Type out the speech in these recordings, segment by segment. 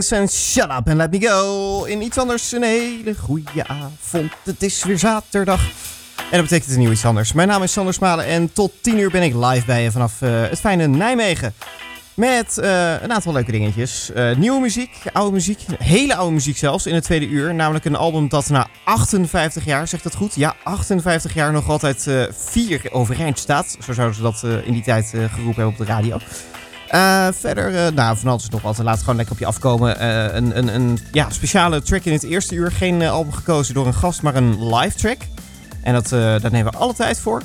Tings en Shut Up and Let Me Go. In iets anders een hele goede avond. Het is weer zaterdag. En dat betekent een nieuw iets anders. Mijn naam is Sander Smalen en tot 10 uur ben ik live bij je vanaf eh, het fijne Nijmegen. Met eh, een aantal leuke dingetjes. Eh, nieuwe muziek, oude muziek, hele oude muziek zelfs in het tweede uur. Namelijk een album dat na 58 jaar, zegt dat goed? Ja, 58 jaar nog altijd vier overeind staat. Zo zouden ze dat in die tijd geroepen hebben op de radio. Eh, verder, eh, nou, van alles nog wat. Laat gewoon lekker op je afkomen. Eh, een, een, een ja, speciale track in het eerste uur. Geen album gekozen door een gast, maar een live track. En dat, daar nemen we alle tijd voor.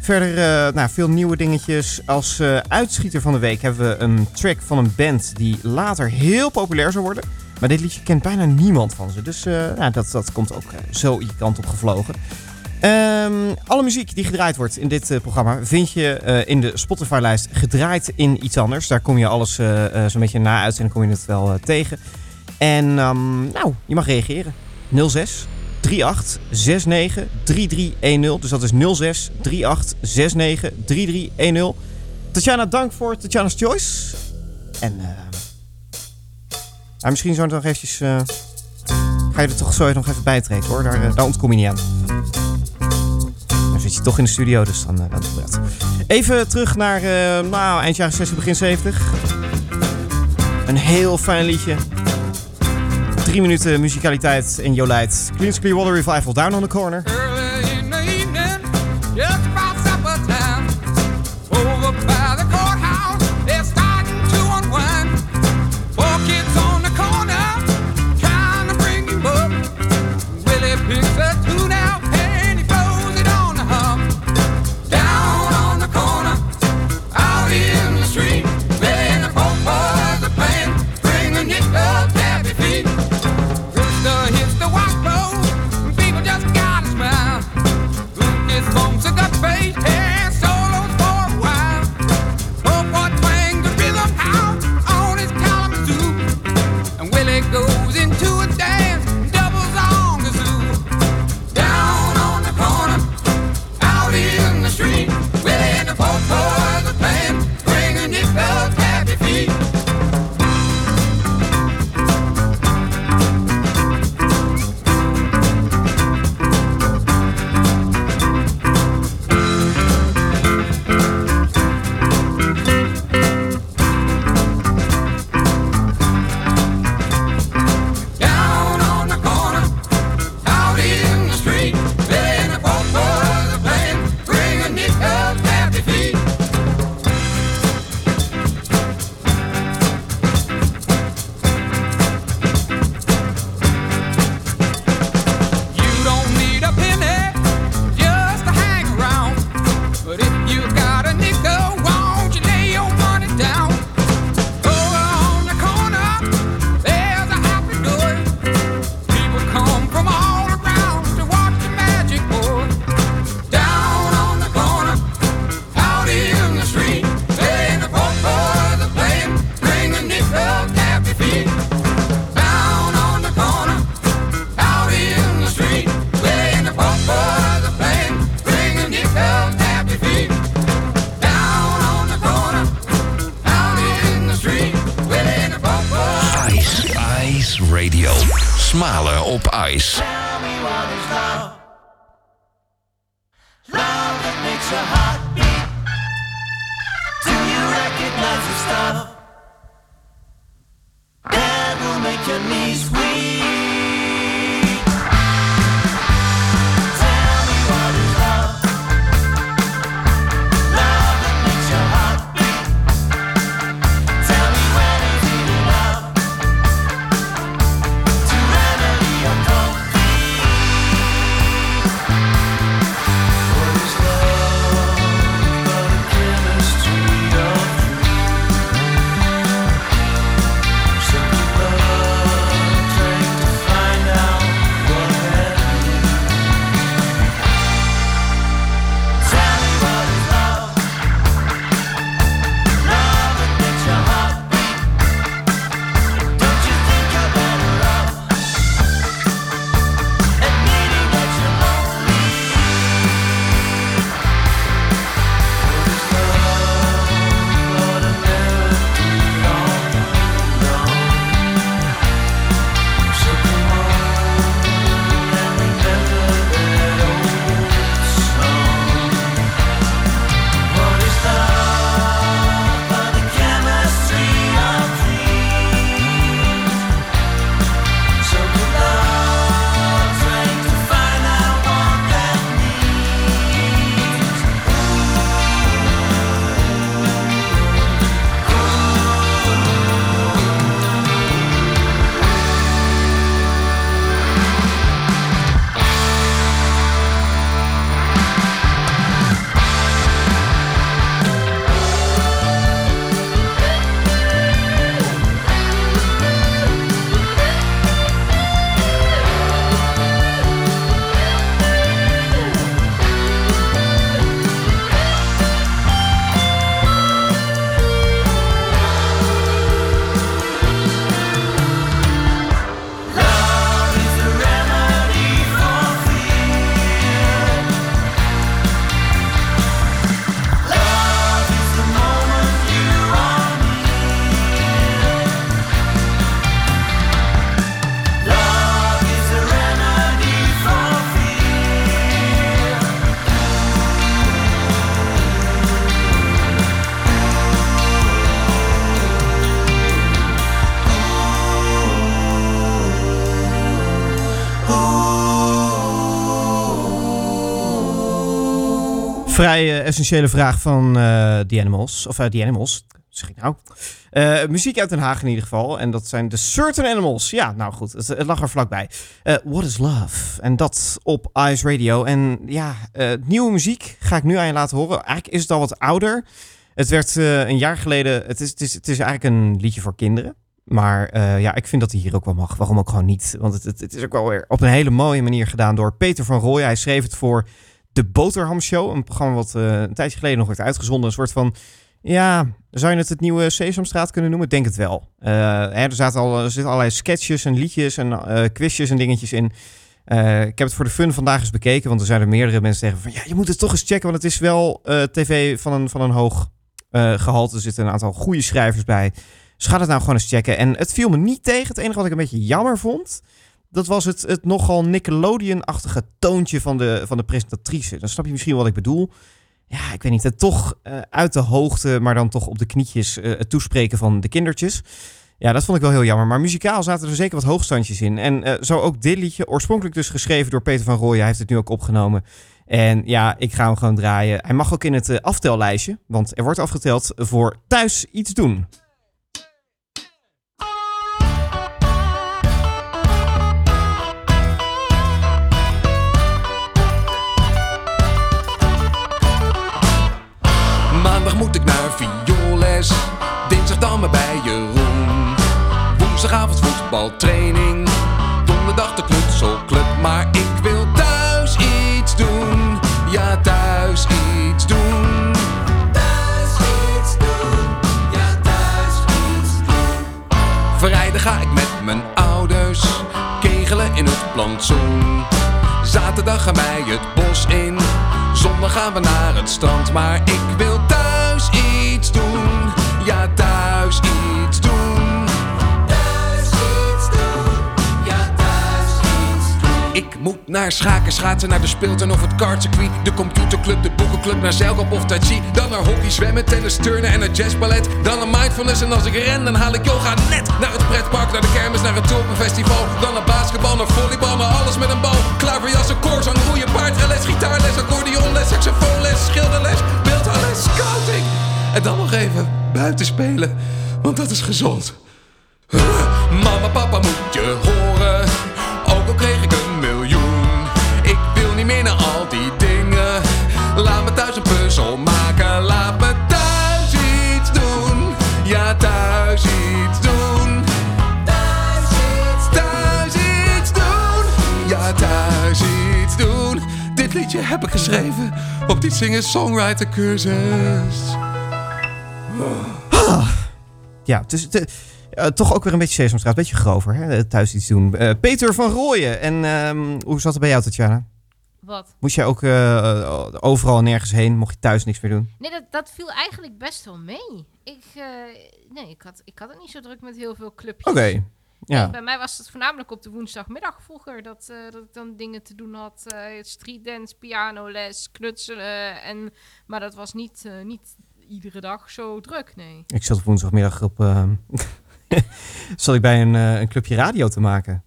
Verder, nou, veel nieuwe dingetjes. Als uitschieter van de week hebben we een track van een band die later heel populair zou worden. Maar dit liedje kent bijna niemand van ze. Dus nou, dat, dat komt ook zo je kant op gevlogen. Ehm, alle muziek die gedraaid wordt in dit eh, programma vind je eh, in de Spotify-lijst gedraaid in iets anders. Daar kom je alles eh, zo'n beetje na uit en kom je het wel tegen. En ehm, nou, je mag reageren. 06 38 69 3310. Dus dat is 06 38 69 3310. Tatjana, dank voor Tatjana's Choice. En nou, misschien zo nog eventjes... ga je er toch zo nog even bij treden hoor. Daar ontkom je niet aan. Zit je toch in de studio, dus dan, dan doen dat. Even terug naar eh, nou, eind jaren 60, begin 70. Een heel fijn liedje. Drie minuten muzikaliteit in Jolijt. Clean Clear Water Revival, Down on the Corner. Vrij eh, essentiële vraag van eh The Animals. Of eh, The Animals, zeg ik nou. Muziek uit Den Haag in ieder geval. En dat zijn de Certain Animals. Ja, nou goed, het, lag er vlakbij. Eh, What is Love? En dat op Ice Radio. En ja, nieuwe muziek ga ik nu aan je laten horen. Eigenlijk is het al wat ouder. Het werd een jaar geleden... Het is, het, is, het is eigenlijk een liedje voor kinderen. Maar ja, ik vind dat hij hier ook wel mag. Waarom ook gewoon niet? Want het, het, het is ook wel weer op een hele mooie manier gedaan door Peter van Rooij. Hij schreef het voor de Boterham Show. Een programma wat eh, een tijdje geleden nog werd uitgezonden. Een soort van Ja, zou je het het nieuwe Sesamstraat kunnen noemen? Denk het wel. Eh, hè, er, zaten al, er zitten allerlei sketches en liedjes en eh quizjes en dingetjes in. Ik heb het voor de fun vandaag eens bekeken, want er zijn er meerdere mensen tegen van... Ja, je moet het toch eens checken, want het is wel tv van een, van een hoog eh, gehalte. Er zitten een aantal goede schrijvers bij. Dus ga het nou gewoon eens checken. En het viel me niet tegen. Het enige wat ik een beetje jammer vond... dat was het, het nogal Nickelodeon-achtige toontje van de, van de presentatrice. Dan snap je misschien wat ik bedoel. Ja, ik weet niet. Toch eh, uit de hoogte, maar dan toch op de knietjes eh, het toespreken van de kindertjes. Ja, dat vond ik wel heel jammer. Maar muzikaal zaten er zeker wat hoogstandjes in. En eh, zo ook dit liedje, oorspronkelijk dus geschreven door Peter van Rooyen. Hij heeft het nu ook opgenomen. En ja, ik ga hem gewoon draaien. Hij mag ook in het aftellijstje, want er wordt afgeteld voor thuis iets doen. Woensdagavond voetbaltraining. Donderdag de knutselclub. Maar ik wil thuis iets doen. Ja, thuis iets doen. Thuis iets doen. Ja, thuis iets doen. Vrijdag ga ik met mijn ouders. Kegelen in het plantsoen. Zaterdag gaan wij het bos in. Zondag gaan we naar het strand, maar ik wil thuis iets doen. Ja, thuis iets naar schaken, schaatsen, naar de speeltuin of het kartcircuit. De computerclub, de boekenclub, naar zeilkamp of tai. Dan naar hockey, zwemmen, tennis, turnen en het jazzballet. Dan een mindfulness en als ik ren, dan haal ik yoga net. Naar het pretpark, naar de kermis, naar het tulpenfestival. Dan naar basketbal, naar volleybal, naar alles met een bal. Klaverjassen, koorzang, roeien, paardrijles, gitaarles, accordeonles, saxofoonles, schilderles, beeldhouwles, scouting. En dan nog even buiten spelen, want dat is gezond. Mama, papa moet je horen. Ook al kreeg ik een puzzel maken. Laat me thuis iets doen. Ja, thuis iets doen. Thuis iets, thuis iets doen. Ja, thuis iets doen. Dit liedje heb ik geschreven op die singer-songwriter cursus. Ja, het is eh, toch ook weer een beetje Sesamstraat. Een beetje grover, hè? thuis iets doen. Eh, Peter van Rooyen. En ehm, hoe zat het bij jou, Tatjana? Wat? Moest jij ook eh, overal en nergens heen? Mocht je thuis niks meer doen? Nee, dat, dat viel eigenlijk best wel mee. Ik, eh, nee, ik had, ik had het niet zo druk met heel veel clubjes. Oké. Ja. Bij mij was het voornamelijk op de woensdagmiddag vroeger dat, eh, dat ik dan dingen te doen had. eh streetdance, pianoles, knutselen. En, maar dat was niet, eh, niet iedere dag zo druk, nee. Ik zat op woensdagmiddag op... ehm, zat ik bij een, eh, een clubje radio te maken.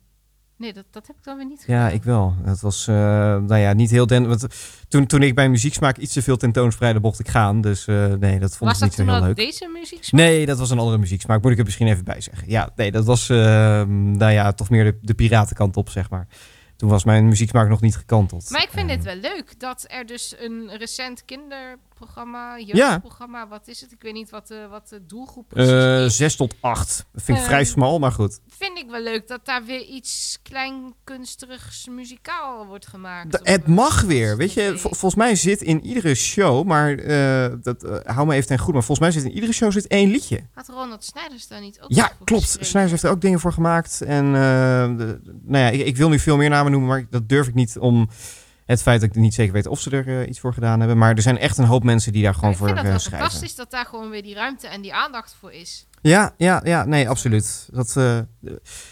Nee, dat, dat heb ik dan weer niet Ja, gedaan. ik wel. Dat was, eh, nou ja, niet heel... Den want toen, toen ik bij muzieksmaak iets te veel tentoonspreide, mocht ik gaan. Dus eh, nee, dat vond Was ik niet dat zo heel leuk. deze muziek? Nee, dat was een andere muzieksmaak. Moet ik er misschien even bij zeggen. Ja, nee, dat was, eh, nou ja, toch meer de, de piratenkant op, zeg maar. Toen was mijn muzieksmaak nog niet gekanteld. Maar ik vind Eh, dit wel leuk dat er dus een recent kinderprogramma, jeugdprogramma, wat is het? Ik weet niet wat de, wat de doelgroep precies eh, is. zes tot acht. Dat vind ik Eh, vrij smal, maar goed. Vind ik wel leuk dat daar weer iets kleinkunstigs muzikaal wordt gemaakt. Het eh, mag weer, weet je. Vol- volgens mij zit in iedere show, maar eh, dat, eh, hou me even ten goed, maar volgens mij zit in iedere show zit één liedje. Had Ronald Snijders daar niet ook Ja, klopt. Snijders heeft er ook dingen voor gemaakt. En eh, de- nou ja, ik, ik wil nu veel meer namen noemen, maar dat durf ik niet om het feit dat ik niet zeker weet of ze er eh, iets voor gedaan hebben. Maar er zijn echt een hoop mensen die daar gewoon ik voor vind dat eh, wel schrijven. fantastisch dat daar gewoon weer die ruimte en die aandacht voor is. Ja, ja, ja, nee, absoluut. Dat, eh,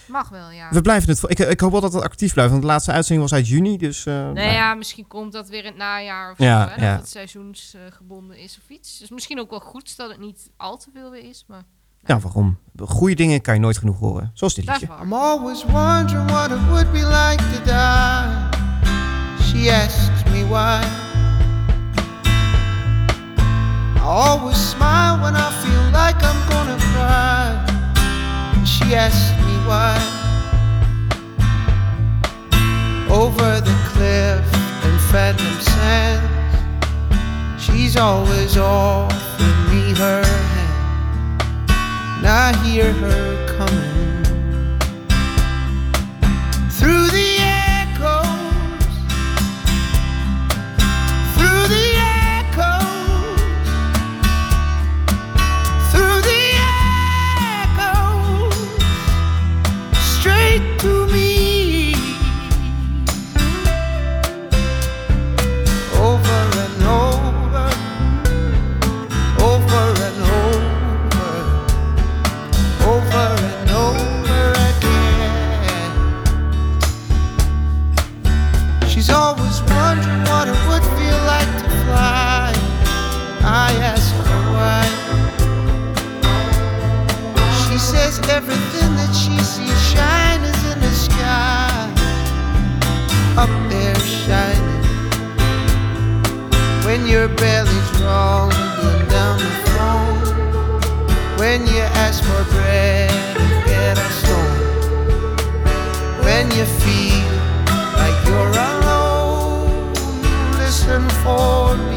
Mag wel, ja. we blijven het. Ik, ik hoop wel dat het actief blijft, want de laatste uitzending was uit juni, dus. eh, Nou nou, ja, misschien komt dat weer in het najaar of Ja, zo, hè, ja. dat het seizoensgebonden is of iets. Dus misschien ook wel goed dat het niet al te veel weer is, maar ja, waarom? Goede dingen kan je nooit genoeg horen. Zoals dit dat is liedje. I'm always wondering what it would be like to die. She asks me why. I always smile when I feel like I'm gonna cry. And she asks me why. Over the cliff in phantom sands, she's always offering me her hand. And I hear her coming your belly's rolling down the phone. When you ask for bread and get a stone. When you feel like you're alone, listen for me.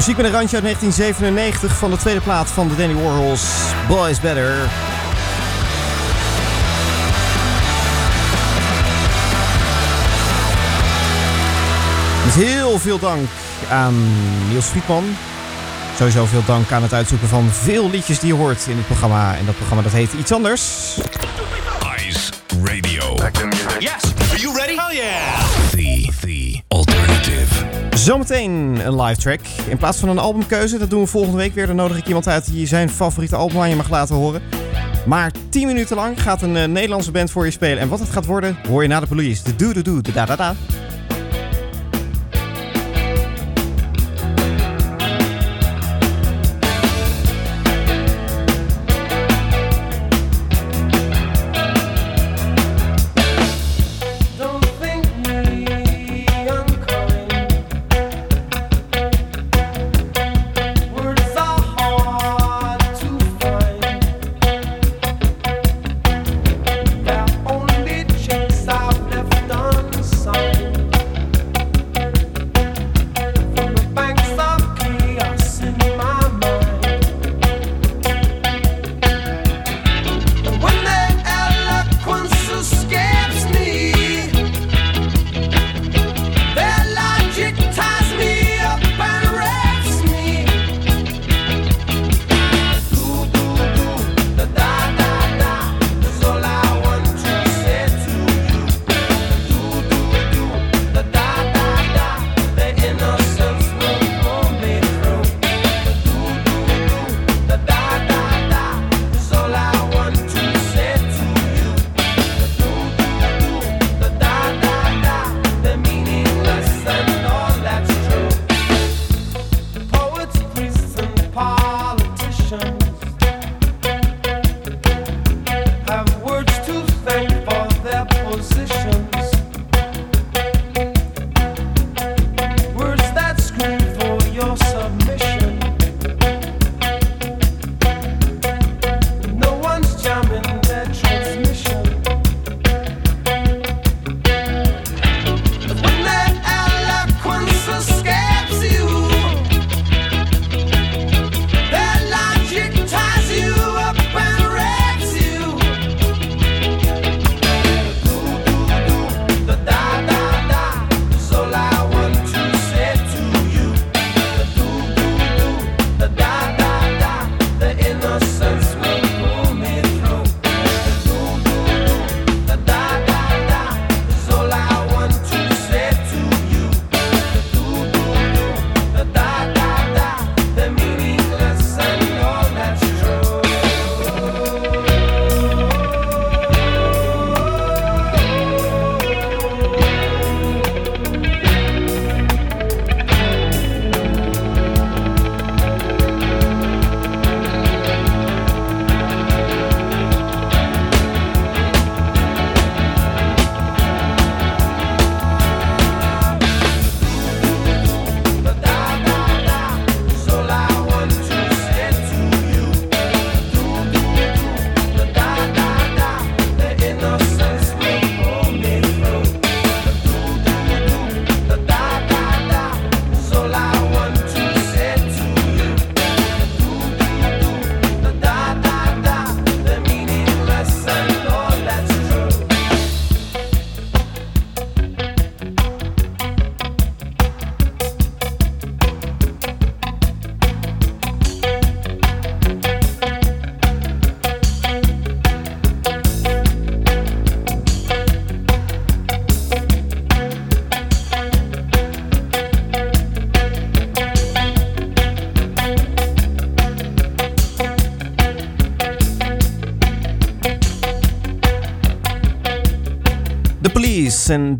Muziek met een randje uit 1997 van de tweede plaat van de Danny Warhols, Boys Better. Met heel veel dank aan Niels Friedman. Sowieso veel dank aan het uitzoeken van veel liedjes die je hoort in het programma. En dat programma dat heet Iets Anders. Ice Radio. Yes. Are you ready? Hell yeah. The, the alternative. Zometeen een live track. In plaats van een albumkeuze, dat doen we volgende week weer. Dan nodig ik iemand uit die zijn favoriete album aan je mag laten horen. Maar 10 minuten lang gaat een eh, Nederlandse band voor je spelen. En wat het gaat worden, hoor je na de police. De doe de doe, de da da da.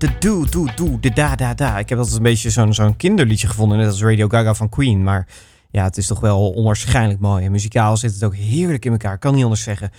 De doe, doe, doe, de da, da, da. Ik heb altijd een beetje zo'n zo'n kinderliedje gevonden, net als Radio Gaga van Queen. Maar ja, het is toch wel onwaarschijnlijk mooi. En muzikaal zit het ook heerlijk in elkaar, kan niet anders zeggen.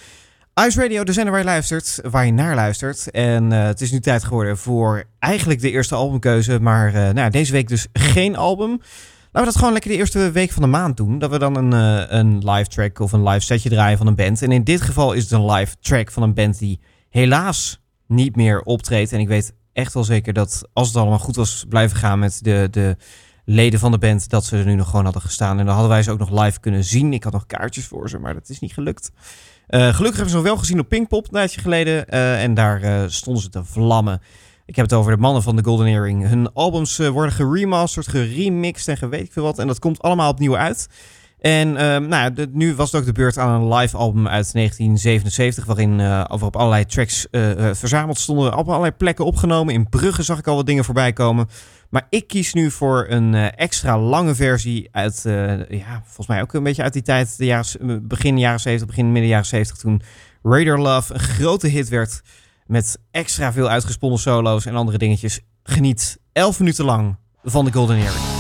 Ice Radio, de zender waar je luistert, waar je naar luistert. En eh, het is nu tijd geworden voor eigenlijk de eerste albumkeuze. Maar eh, nou, deze week dus geen album. Laten we dat gewoon lekker de eerste week van de maand doen. Dat we dan een, eh, een live track of een live setje draaien van een band. En in dit geval is het een live track van een band die helaas niet meer optreedt. En ik weet echt wel zeker dat als het allemaal goed was blijven gaan met de, de leden van de band dat ze er nu nog gewoon hadden gestaan. En dan hadden wij ze ook nog live kunnen zien. Ik had nog kaartjes voor ze, maar dat is niet gelukt. Eh, gelukkig hebben ze nog wel gezien op Pinkpop een tijdje geleden. eh, en daar eh, stonden ze te vlammen. Ik heb het over de mannen van de Golden Earring. Hun albums worden geremasterd, geremixed en ik veel wat. En dat komt allemaal opnieuw uit. En ehm, nou, nu was het ook de beurt aan een live album uit 1977, waarin eh over op allerlei tracks eh, eh, verzameld stonden, op allerlei plekken opgenomen. In Brugge zag ik al wat dingen voorbij komen. Maar ik kies nu voor een extra lange versie uit, ja, volgens mij ook een beetje uit die tijd, de jaren, begin jaren 70, begin midden jaren 70, toen Radar Love een grote hit werd met extra veel uitgesponnen solo's en andere dingetjes. Geniet 11 minuten lang van de Golden Earring.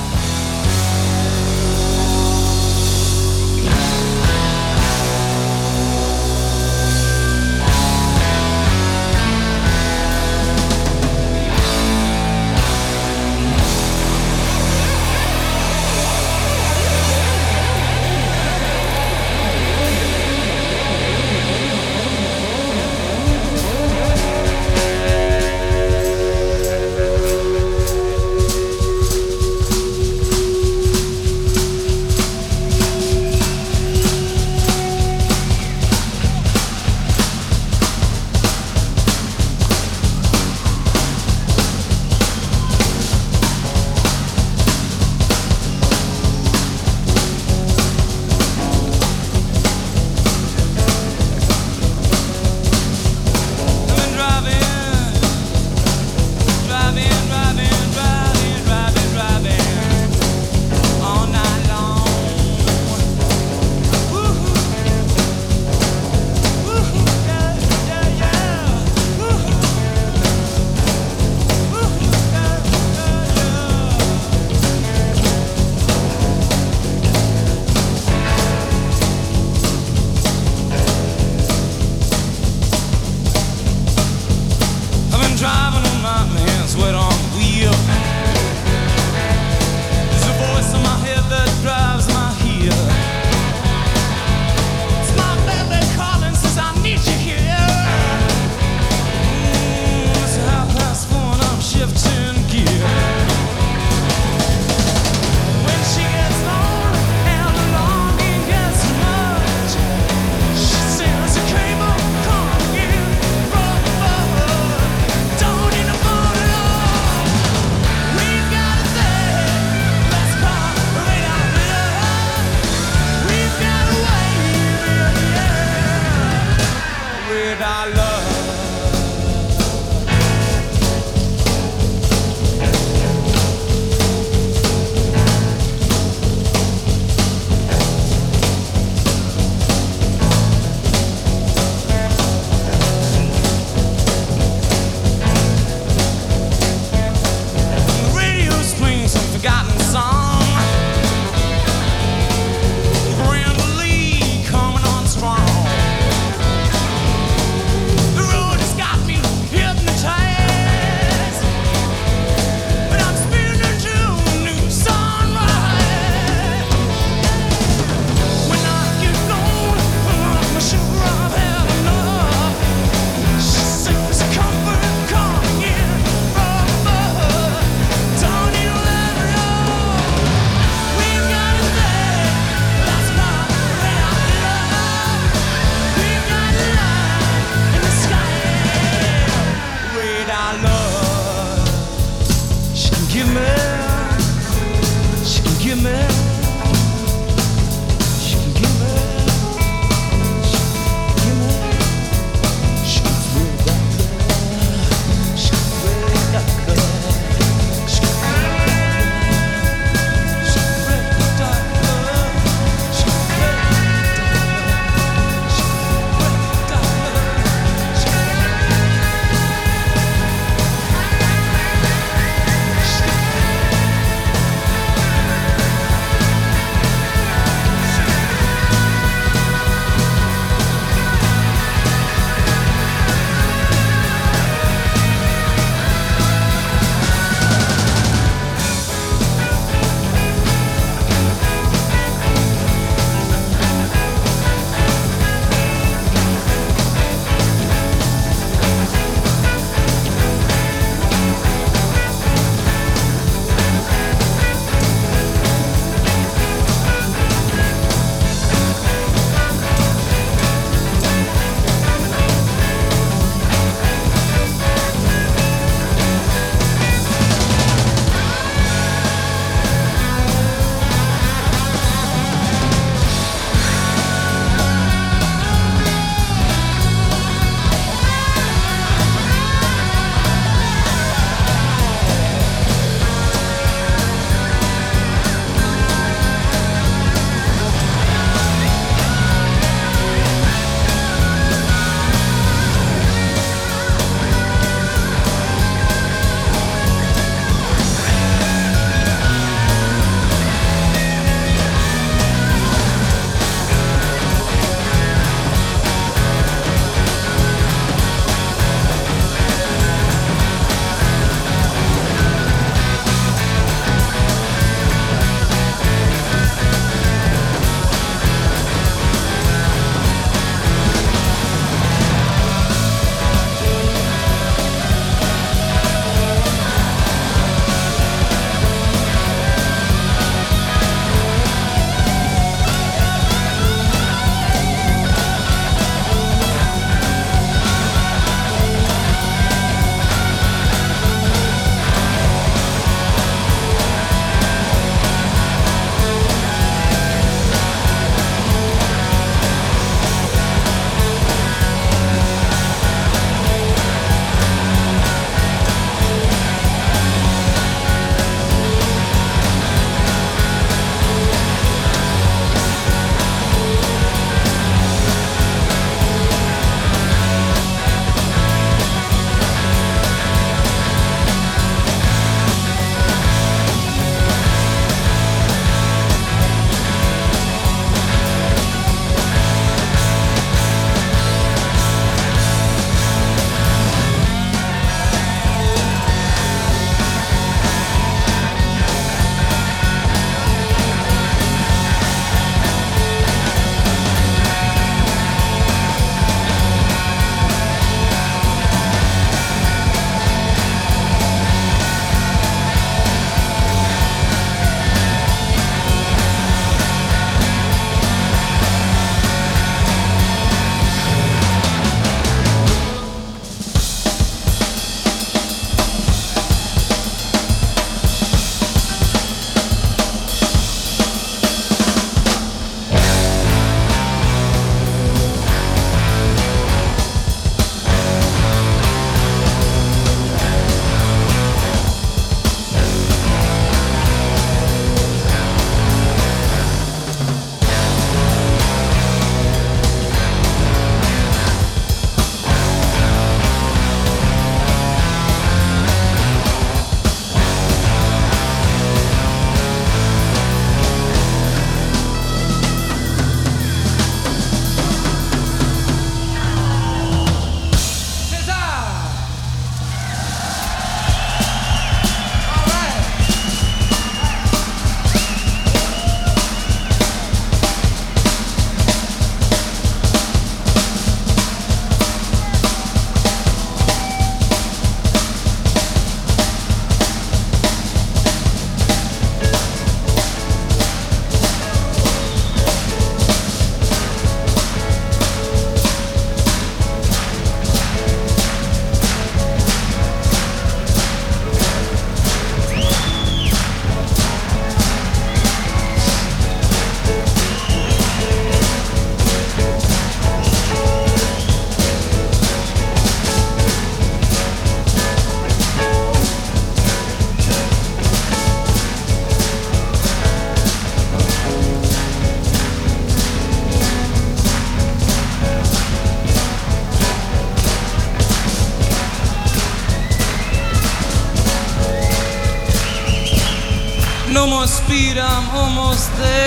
Almost there.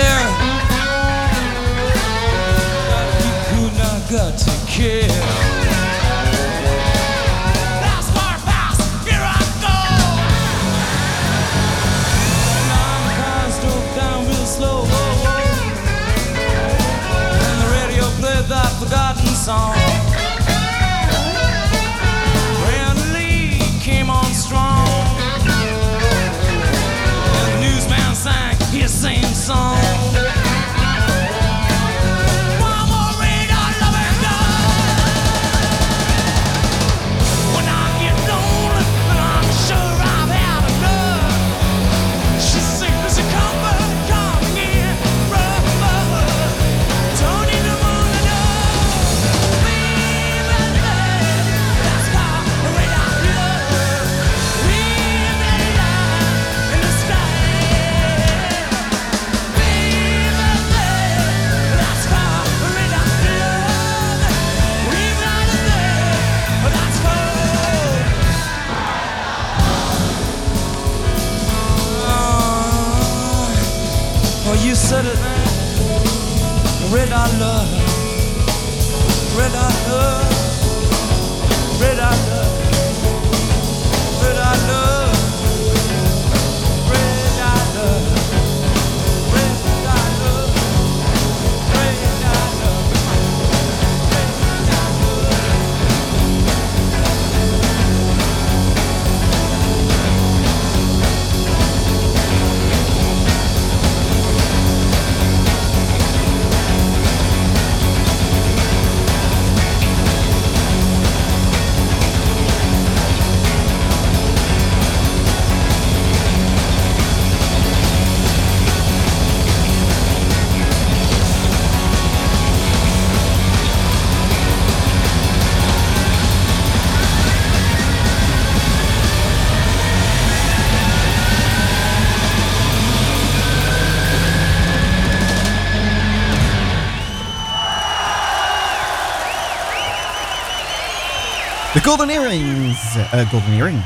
Golden Earrings. eh, Golden Earring.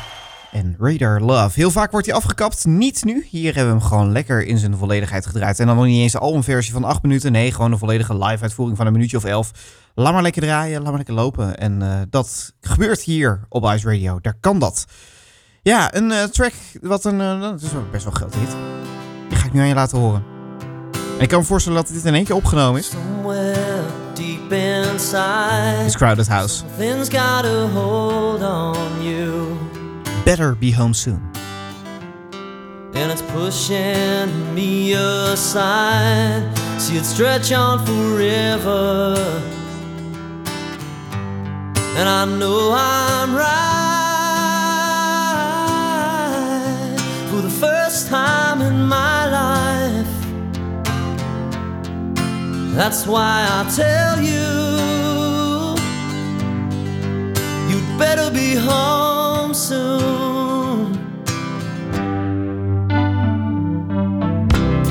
En Radar Love. Heel vaak wordt hij afgekapt. Niet nu. Hier hebben we hem gewoon lekker in zijn volledigheid gedraaid. En dan nog niet eens een albumversie van 8 minuten. Nee, gewoon een volledige live uitvoering van een minuutje of 11. Laat maar lekker draaien. Laat maar lekker lopen. En eh, dat gebeurt hier op Ice Radio. Daar kan dat. Ja, een eh, track wat een... dat is best wel groot hit. Die ga ik nu aan je laten horen. En ik kan me voorstellen dat dit in één keer opgenomen is. Deep inside, It's Crowded House. things got a hold on you, Better Be Home Soon. and it's pushing me aside. See it stretch on forever, and I know I'm right for the first time in my That's why I tell you, you'd better be home soon.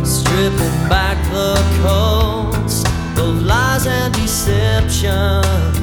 Stripping back the coats of lies and deception.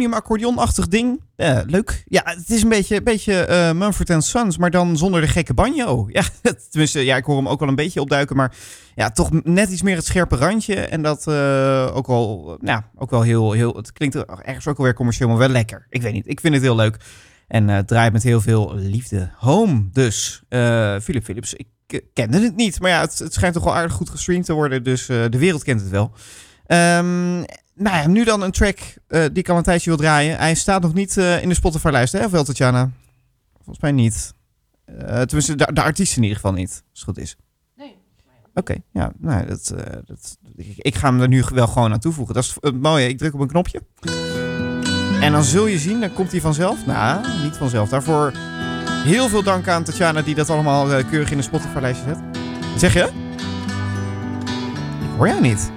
harmonium-accordeonachtig ding. Eh, leuk. Ja, het is een beetje, beetje uh, Mumford Sons, maar dan zonder de gekke banjo. Ja, tenminste, ja, ik hoor hem ook wel een beetje opduiken, maar ja, toch net iets meer het scherpe randje. En dat eh, ook wel, ja, ook wel heel, heel, het klinkt ergens ook alweer commercieel, maar wel lekker. Ik weet niet, ik vind het heel leuk. En draait met heel veel liefde. Home dus. Philip Philips, ik kende het niet, maar ja, het, schijnt toch wel aardig goed gestreamd te worden, dus de wereld kent het wel. Ehm, nou ja, nu dan een track eh, die ik al een tijdje wil draaien. Hij staat nog niet eh, in de Spotify-lijst, hè? Of wel, Tatjana? Volgens mij niet. Uh, tenminste, de, de artiest in ieder geval niet, als het goed is. Nee. Oké, ja. Nou, dat, dat, ik, ga hem er nu wel gewoon aan toevoegen. Dat is het mooie. Ik druk op een knopje. En dan zul je zien, dan komt hij vanzelf. Nou, niet vanzelf. Daarvoor heel veel dank aan Tatjana die dat allemaal keurig in de Spotify-lijstje zet. Zeg je? Ik hoor jou niet.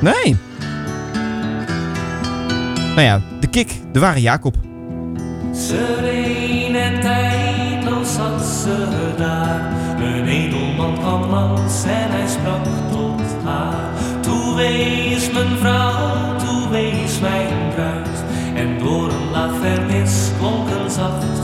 Nee. Nou ja, de kick, de ware Jacob. Sereen en tijdloos zat ze daar. Een edelman kwam langs en hij sprak tot haar. Toe wees mijn vrouw, toe wees mijn bruid. En door een laag vernis klonk een zacht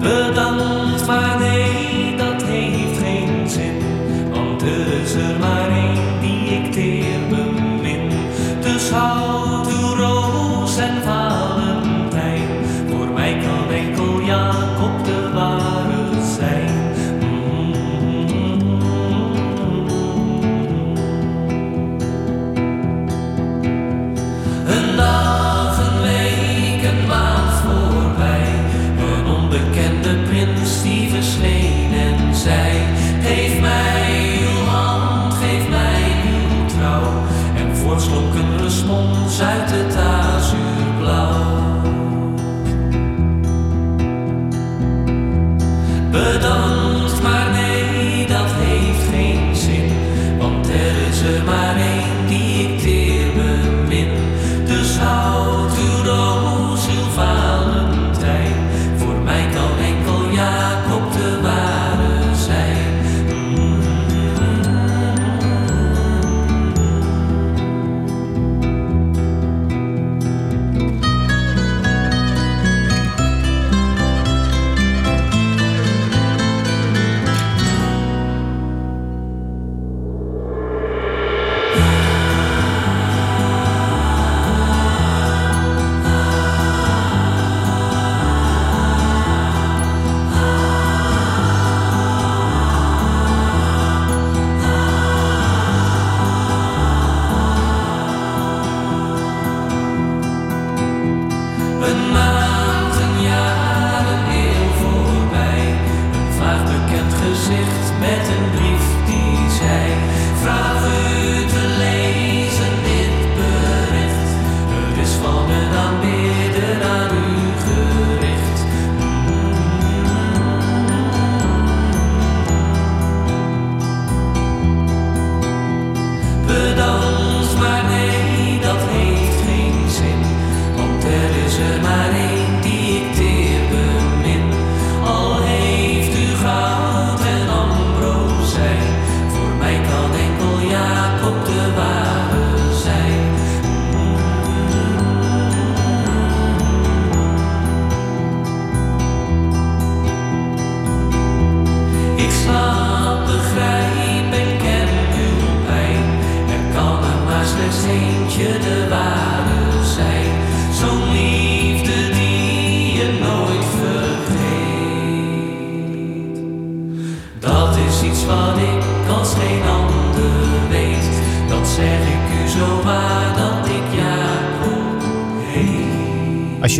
Bedankt, maar nee,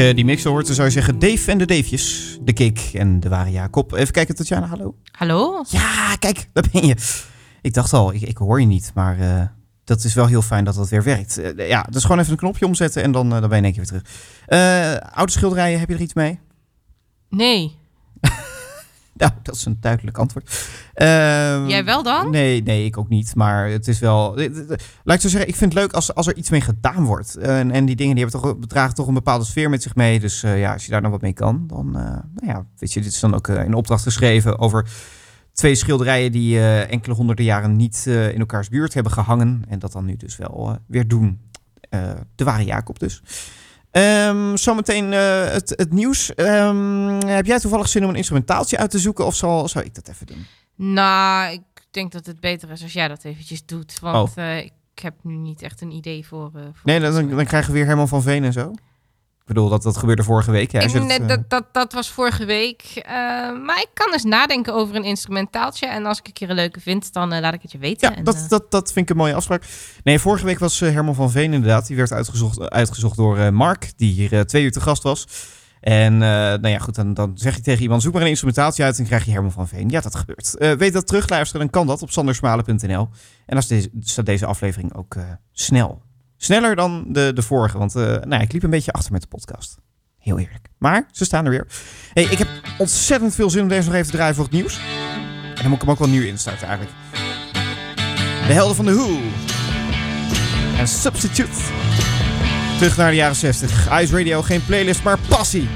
je die mix hoort, dan zou je zeggen Dave en de Davejes. De kick en de ware Jacob. Even kijken, Tatjana, hallo. Hallo? Ja, kijk, daar ben je. Ik dacht al, ik, ik hoor je niet, maar eh, dat is wel heel fijn dat dat weer werkt. Eh, ja, dus gewoon even een knopje omzetten en dan, eh, dan ben je in één keer weer terug. Oude schilderijen, heb je er iets mee? Nee. Nou, dat is een duidelijk antwoord. Ehm, Jij wel dan? Nee, nee, ik ook niet. Maar het is wel. Laat ik zo zeggen, ik vind het leuk als, als er iets mee gedaan wordt. En, en die dingen die hebben toch, bedragen toch een bepaalde sfeer met zich mee. Dus eh, ja, als je daar dan wat mee kan, dan. eh, nou ja, weet je, dit is dan ook eh, in opdracht geschreven over twee schilderijen die eh, enkele honderden jaren niet eh, in elkaars buurt hebben gehangen. En dat dan nu dus wel eh, weer doen. Eh, de ware Jacob dus. Ehm, zometeen eh, het, het nieuws. Ehm, heb jij toevallig zin om een instrumentaaltje uit te zoeken? Of zal, zal ik dat even doen? Nou, ik denk dat het beter is als jij dat eventjes doet. Want Oh. eh, ik heb nu niet echt een idee voor... eh, voor Nee, dan, dan, dan krijgen we weer Herman van Veen en zo. Ik bedoel, dat, dat gebeurde vorige week. Ja, dat, eh, dat, dat, dat was vorige week. Eh, maar ik kan eens nadenken over een instrumentaaltje. En als ik een keer een leuke vind, dan eh, laat ik het je weten. Ja, En, dat, dat, dat vind ik een mooie afspraak. Nee, vorige week was Herman van Veen inderdaad. Die werd uitgezocht, uitgezocht door eh, Mark, die hier twee uur te gast was. En eh, nou ja, goed, dan, dan zeg je tegen iemand, zoek maar een instrumentatie uit en krijg je Herman van Veen. Ja, dat gebeurt. Eh, weet dat terugluisteren, dan kan dat op sandersmalen.nl. En dan staat deze aflevering ook eh, snel. Sneller dan de, de vorige, want eh, nou ik liep een beetje achter met de podcast. Heel eerlijk. Maar ze staan er weer. Hey, ik heb ontzettend veel zin om deze nog even te draaien voor het nieuws. En dan moet ik hem ook wel nieuw instarten eigenlijk. De helden van de Who. En Substitute. Terug naar de jaren 60. Ice Radio, geen playlist, maar passie.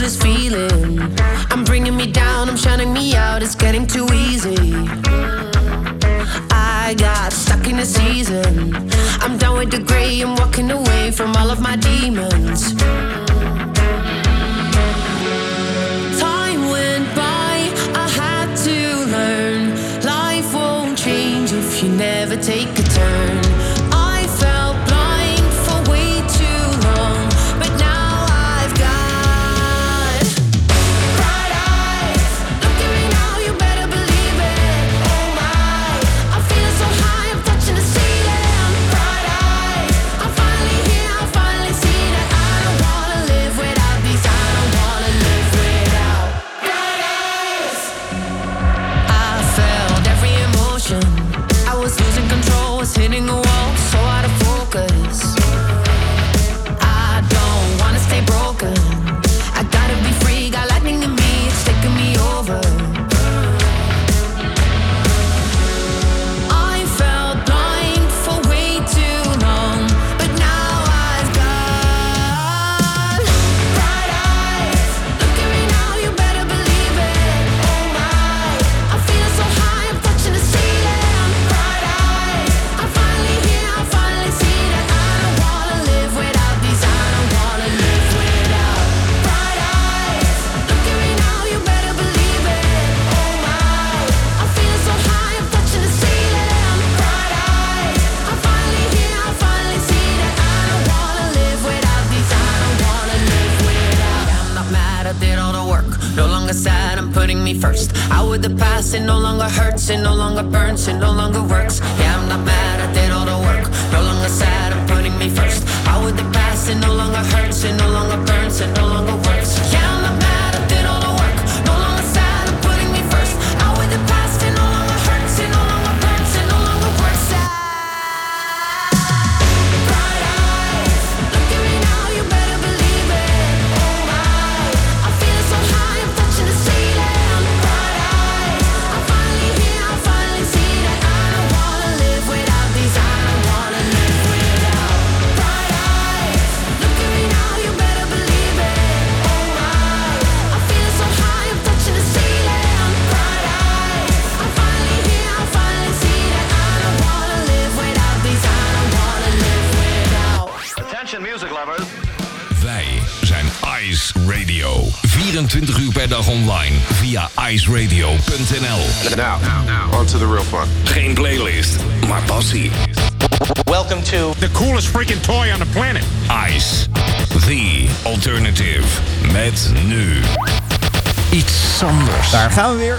This feeling. I'm bringing me down, I'm shutting me out, it's getting too easy. I got stuck in a season. I'm done with the gray, I'm walking away from all of my demons. Now, on to the real fun. Geen playlist, maar passie. Welcome to the coolest freaking toy on the planet. Ice. The Alternative. Met nu. Iets anders. Daar gaan we weer.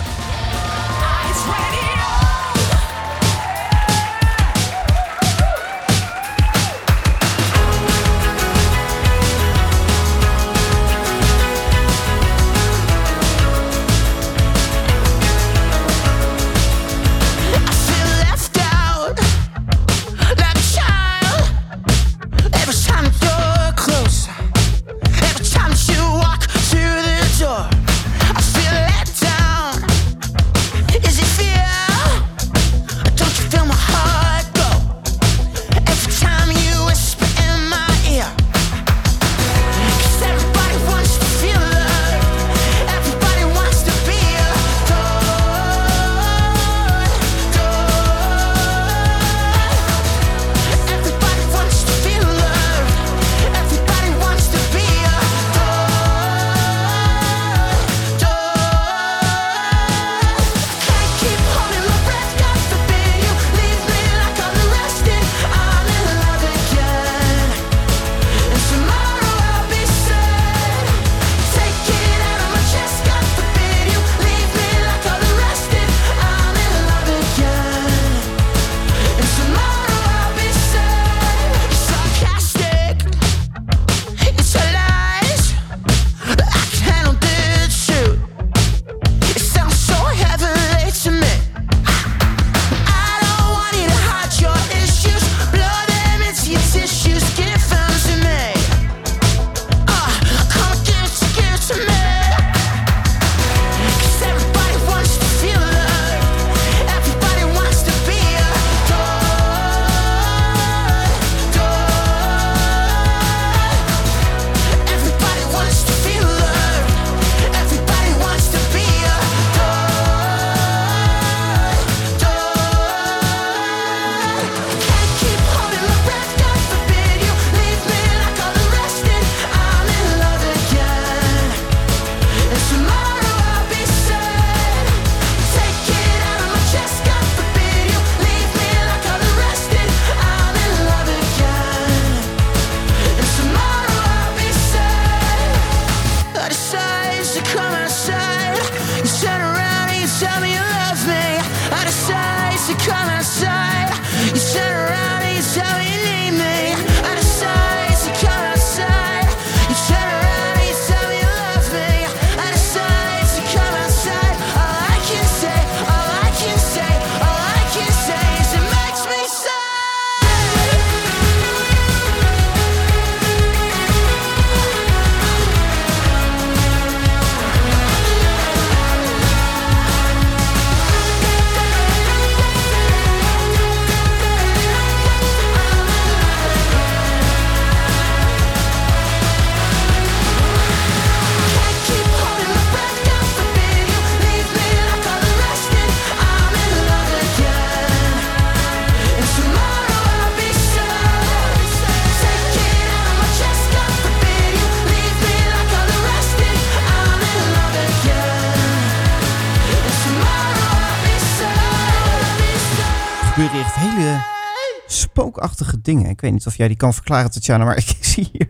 Dingen. Ik weet niet of jij die kan verklaren, Tatjana, maar ik zie hier...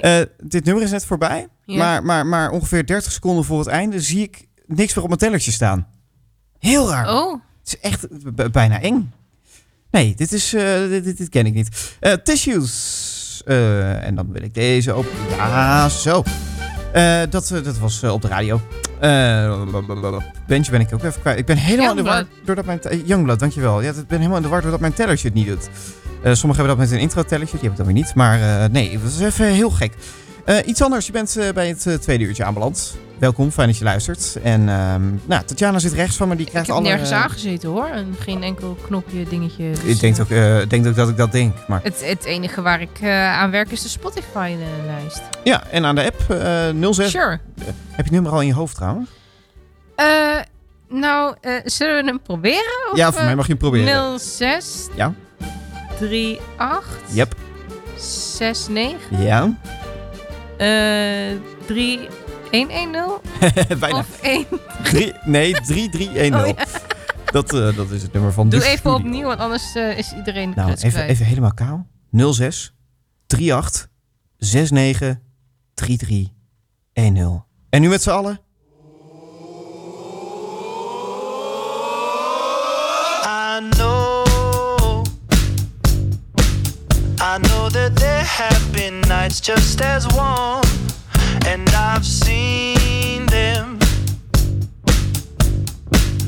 eh, dit nummer is net voorbij, Ja. maar, maar, maar ongeveer 30 seconden voor het einde zie ik niks meer op mijn tellertje staan. Heel raar. Oh, Het is echt bijna eng. Nee, dit, is, eh, dit, dit, dit ken ik niet. Eh, tissues. En dan wil ik deze open. Ja, zo. Dat, dat was op de radio. Eh bandje ben ik ook even kwijt. Ik ben helemaal in de war doordat mijn... eh, Youngblood, dankjewel. Ja, ik ben helemaal in de war doordat mijn tellertje het niet doet. Eh, sommigen hebben dat met een intro-tellertje, die heb ik dan weer niet. Maar nee, dat is even heel gek. Eh, iets anders, je bent eh, bij het eh, tweede uurtje aanbeland. Welkom, fijn dat je luistert. En ehm, nou, Tatjana zit rechts van me, die ik krijgt heb alle... nergens aangezeten hoor. En geen enkel knopje, dingetje. dus, Ik denk eh, ook, denk ook dat ik dat denk. Maar... het, het enige waar ik aan werk is de Spotify-lijst. Ja, en aan de app eh 06. Sure. Heb je het nummer al in je hoofd trouwens? Eh, nou, zullen we hem proberen? Of, Ja, voor mij mag je hem proberen. 06 Ja. 38 Yep. 69 Ja. Eh 3110 Bijna. of 1. Drie, nee, 3310. Oh, ja. dat, eh, dat is het nummer van Doe de even studio. opnieuw, want anders eh, is iedereen de Nou, even, kwijt. even helemaal kaal. 06 38 69 33 10. En nu met z'n allen? Nights just as warm, and I've seen them.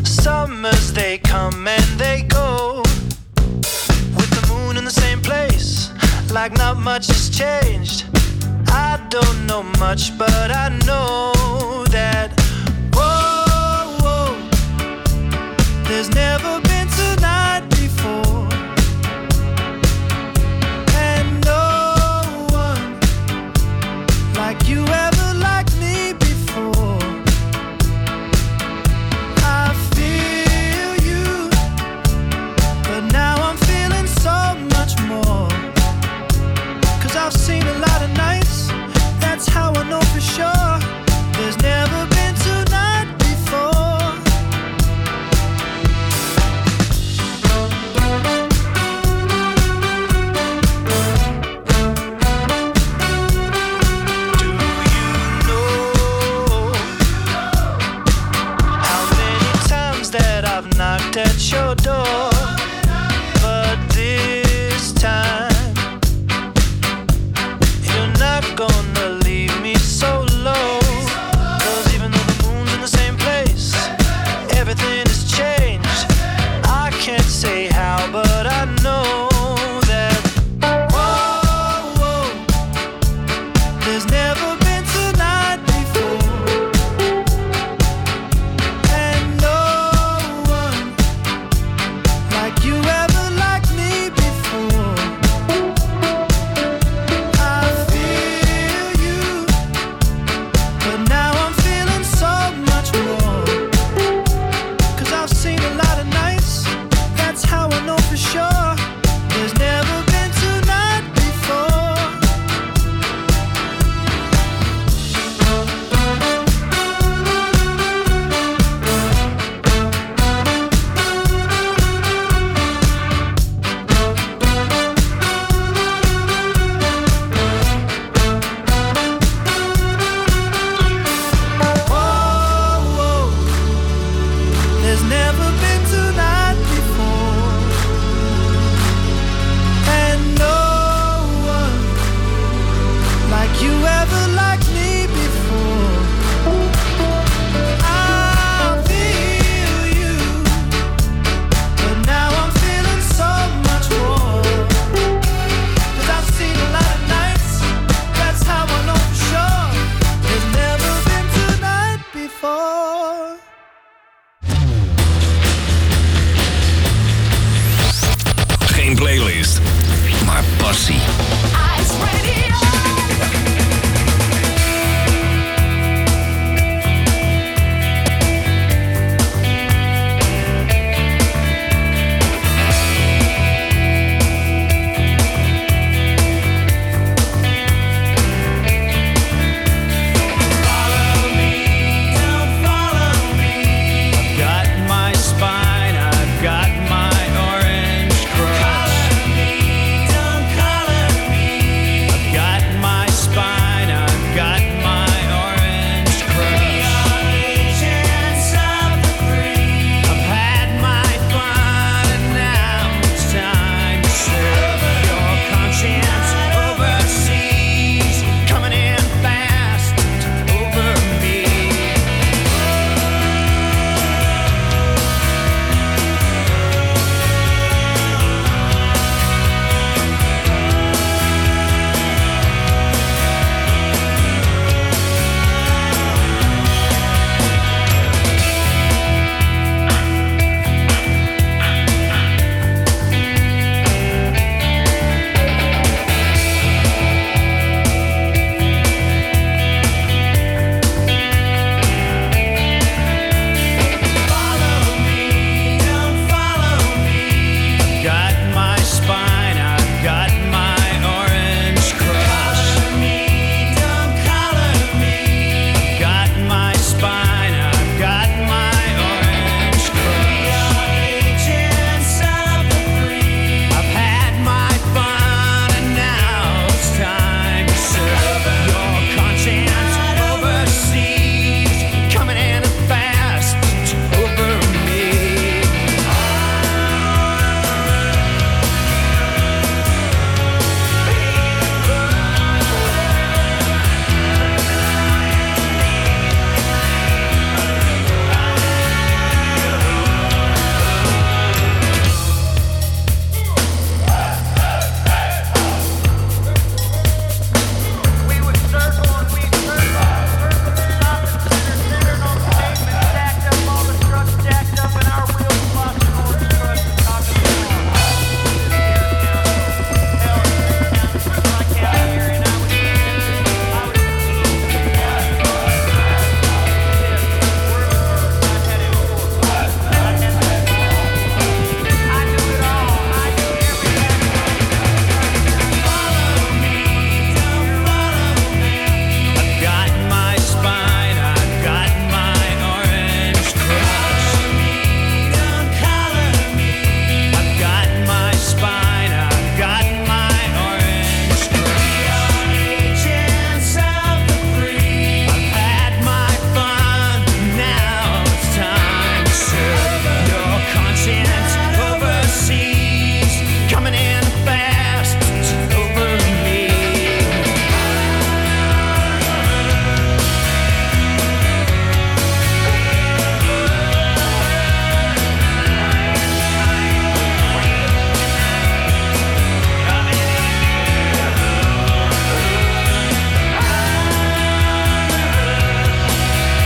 Summers they come and they go, with the moon in the same place, like not much has changed. I don't know much, but I know that. Whoa, whoa. There's never been your door.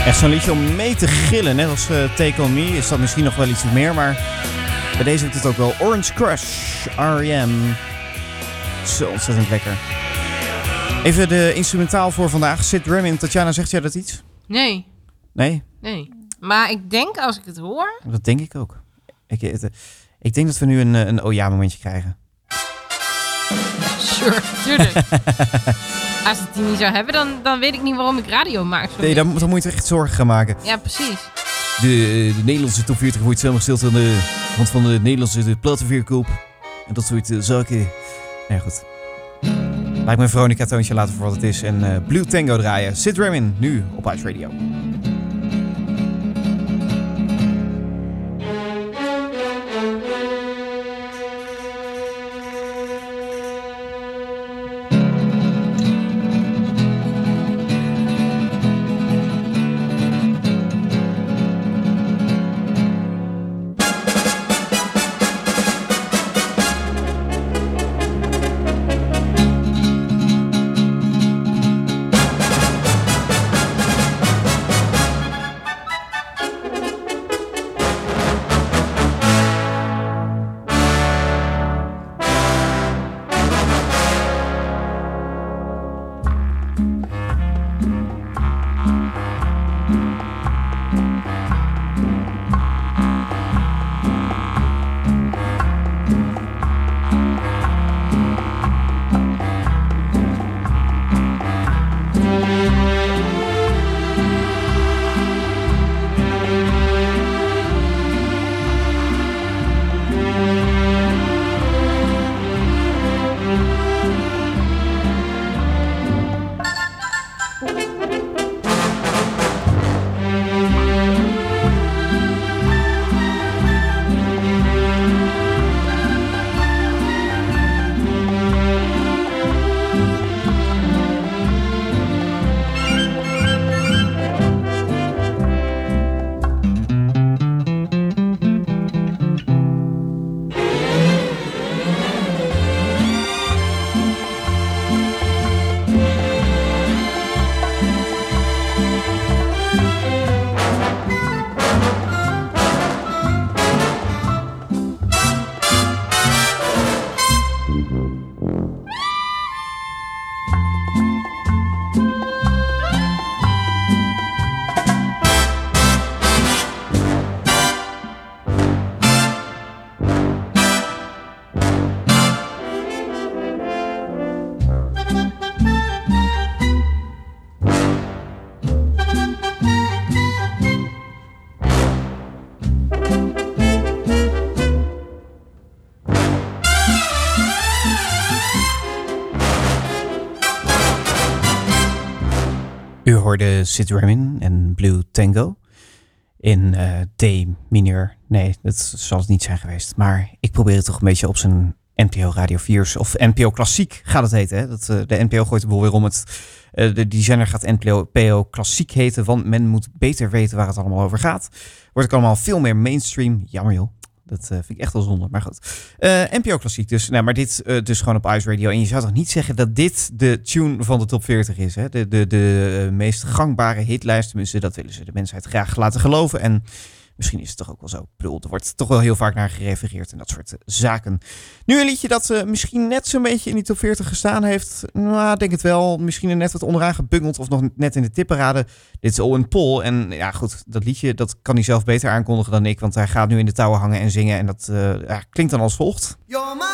Echt zo'n liedje om mee te gillen. Net als eh, Take On Me is dat misschien nog wel iets meer. Maar bij deze heeft het ook wel. Orange Crush, R.E.M. Zo ontzettend lekker. Even de instrumentaal voor vandaag. Sid Ramin. Tatjana, zegt jij dat iets? Nee, Nee? nee. Maar ik denk als ik het hoor... Dat denk ik ook. Ik, ik denk dat we nu een, eh, een oh ja momentje krijgen. Sure, tuurlijk. als het die niet zou hebben, dan, dan weet ik niet waarom ik radio maak. sorry. Nee, dan, dan moet je er echt zorgen gaan maken. Ja, precies. De, de Nederlandse top 40 wordt samengesteld aan de hand van de Nederlandse de platenverkoop. En dat soort eh, zaken. Ja, goed. Laat ik mijn Veronica toontje laten voor wat het is. En eh, Blue Tango draaien. Sid Ramin, nu op Ice Radio. Hoorde Sid en Blue Tango in eh, D mineur. Nee, dat zal het niet zijn geweest. Maar ik probeer het toch een beetje op zijn NPO Radio 4's of NPO Klassiek gaat het heten. Hè? Dat, eh, de NPO gooit de boel weer om het. eh, de, die gaat NPO PO Klassiek heten, want men moet beter weten waar het allemaal over gaat. Wordt ook allemaal veel meer mainstream. Jammer joh. Dat eh, vind ik echt wel zonde, maar goed. Eh, NPO Klassiek dus. Nou, maar dit eh, dus gewoon op Ice Radio. En je zou toch niet zeggen dat dit de tune van de top 40 is? Hè? De, de, de meest gangbare hitlijst. Tenminste, dat willen ze de mensheid graag laten geloven. En misschien is het toch ook wel zo. Ik er wordt toch wel heel vaak naar gerefereerd en dat soort eh, zaken. Nu een liedje dat eh, misschien net zo'n beetje in die top 40 gestaan heeft. Nou, denk het wel. Misschien net wat onderaan gebungeld of nog net in de tipperaden. Dit is Owen Paul. En ja, goed, dat liedje dat kan hij zelf beter aankondigen dan ik. Want hij gaat nu in de touwen hangen en zingen. En dat eh, ja, klinkt dan als volgt. You're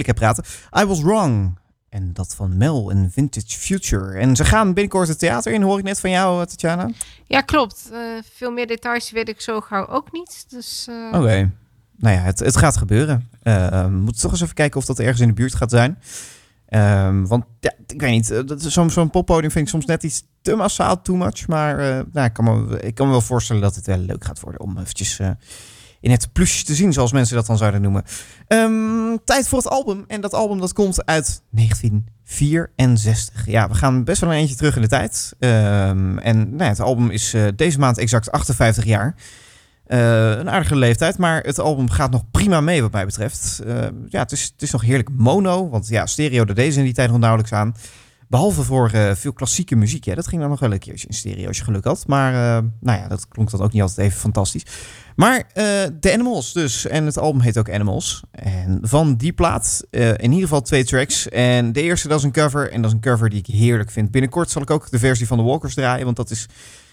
Moeilijk hè praten. I was wrong. En dat van Mel en Vintage Future. En ze gaan binnenkort het theater in, hoor ik net van jou, eh, Tatjana. Ja, klopt. Eh, veel meer details weet ik zo gauw ook niet. Dus eh, Oké. Nou ja, het, het gaat gebeuren. Eh, we moeten toch eens even kijken of dat ergens in de buurt gaat zijn. Ehm, want ja, ik weet niet, dat is zo'n zo'n poppodium vind ik soms net iets te massaal, too much. Maar nou, ik, kan me, ik kan me wel voorstellen dat het wel leuk gaat worden om eventjes in het plusje te zien, zoals mensen dat dan zouden noemen. Ehm, tijd voor het album. En dat album dat komt uit 1964. Ja, we gaan best wel een eentje terug in de tijd. Ehm, en nou het album is eh, deze maand exact 58 jaar. Eh, een aardige leeftijd, maar het album gaat nog prima mee wat mij betreft. Eh, ja, het is, het is nog heerlijk mono, want ja, stereo deed deze in die tijd nog nauwelijks aan. Behalve voor eh, veel klassieke muziek. Ja, dat ging dan nog wel een keertje in stereo als je geluk had. Maar eh, nou ja, dat klonk dan ook niet altijd even fantastisch. Maar eh The Animals dus. En het album heet ook Animals. En van die plaat eh, in ieder geval twee tracks. En de eerste dat is een cover. En dat is een cover die ik heerlijk vind. Binnenkort zal ik ook de versie van de Walkers draaien. Want dat is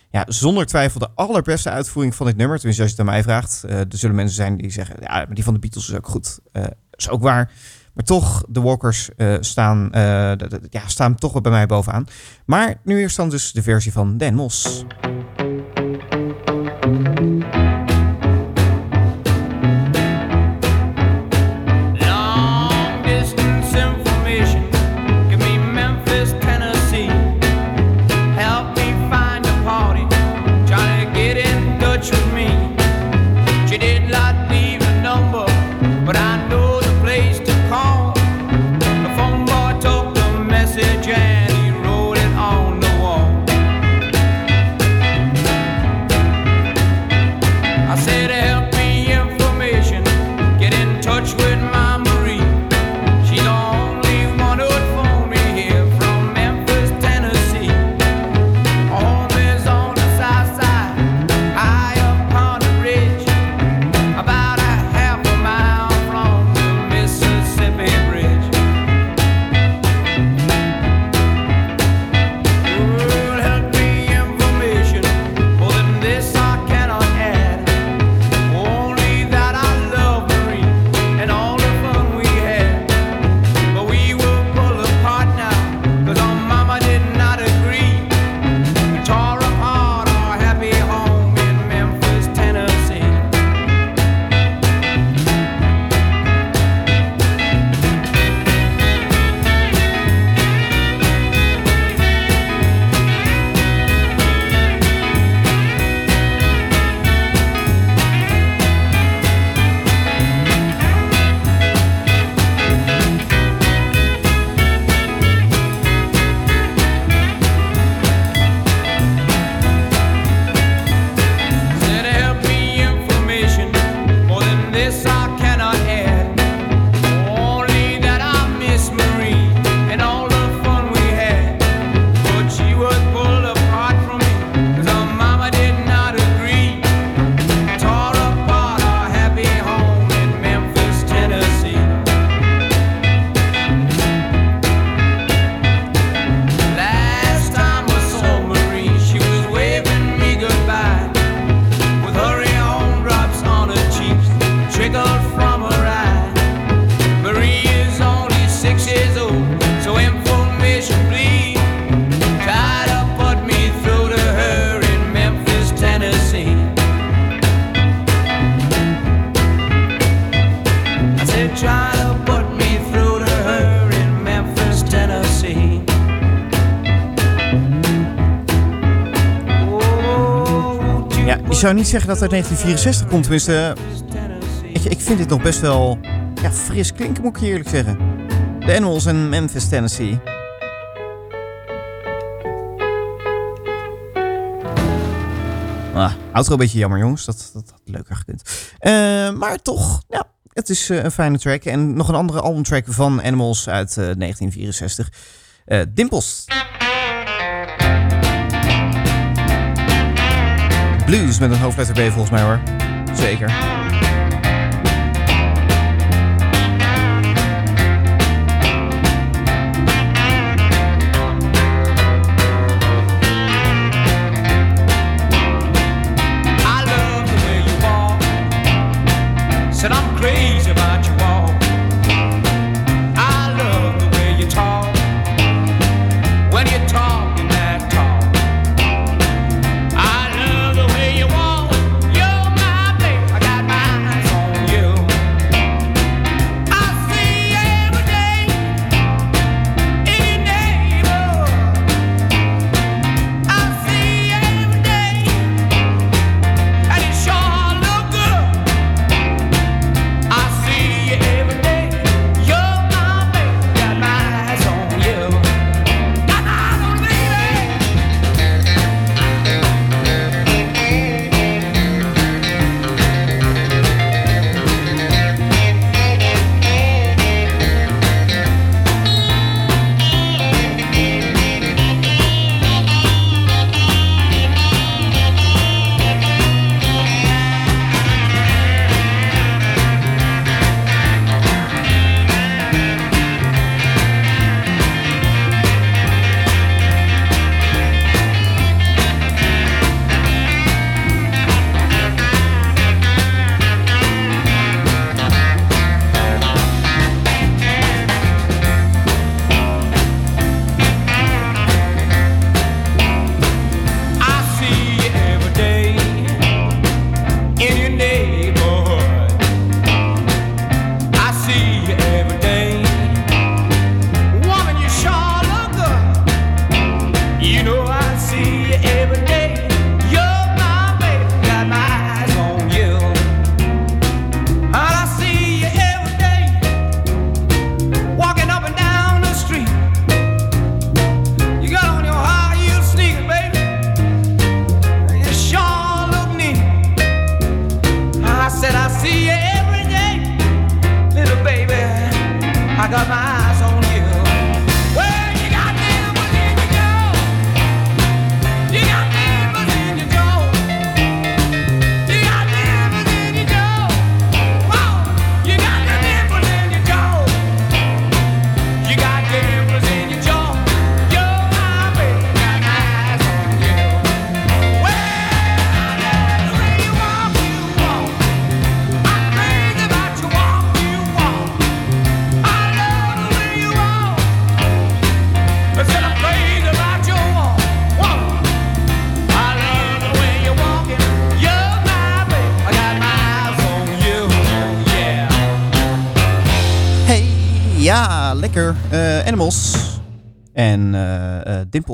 ja, zonder twijfel de allerbeste uitvoering van dit nummer. Tenminste, als je het aan mij vraagt. Eh, er zullen mensen zijn die zeggen, ja, maar die van de Beatles is ook goed. Eh is ook waar. Maar toch, de Walkers eh, staan, d- ja, staan toch bij mij bovenaan. Maar nu eerst dan dus de versie van Dan Mos. zou niet zeggen dat het 1964 komt. Tenminste, eh, ik, ik vind dit nog best wel ja, fris klinken, moet ik je eerlijk zeggen. The Animals in Memphis, Tennessee. Ah, outro een beetje jammer, jongens. Dat, dat had leuker gekund. Eh, maar toch, ja, het is eh, een fijne track. En nog een andere albumtrack van Animals uit 1964. Uh, Dimples. Blues met een hoofdletter B volgens mij hoor. Zeker.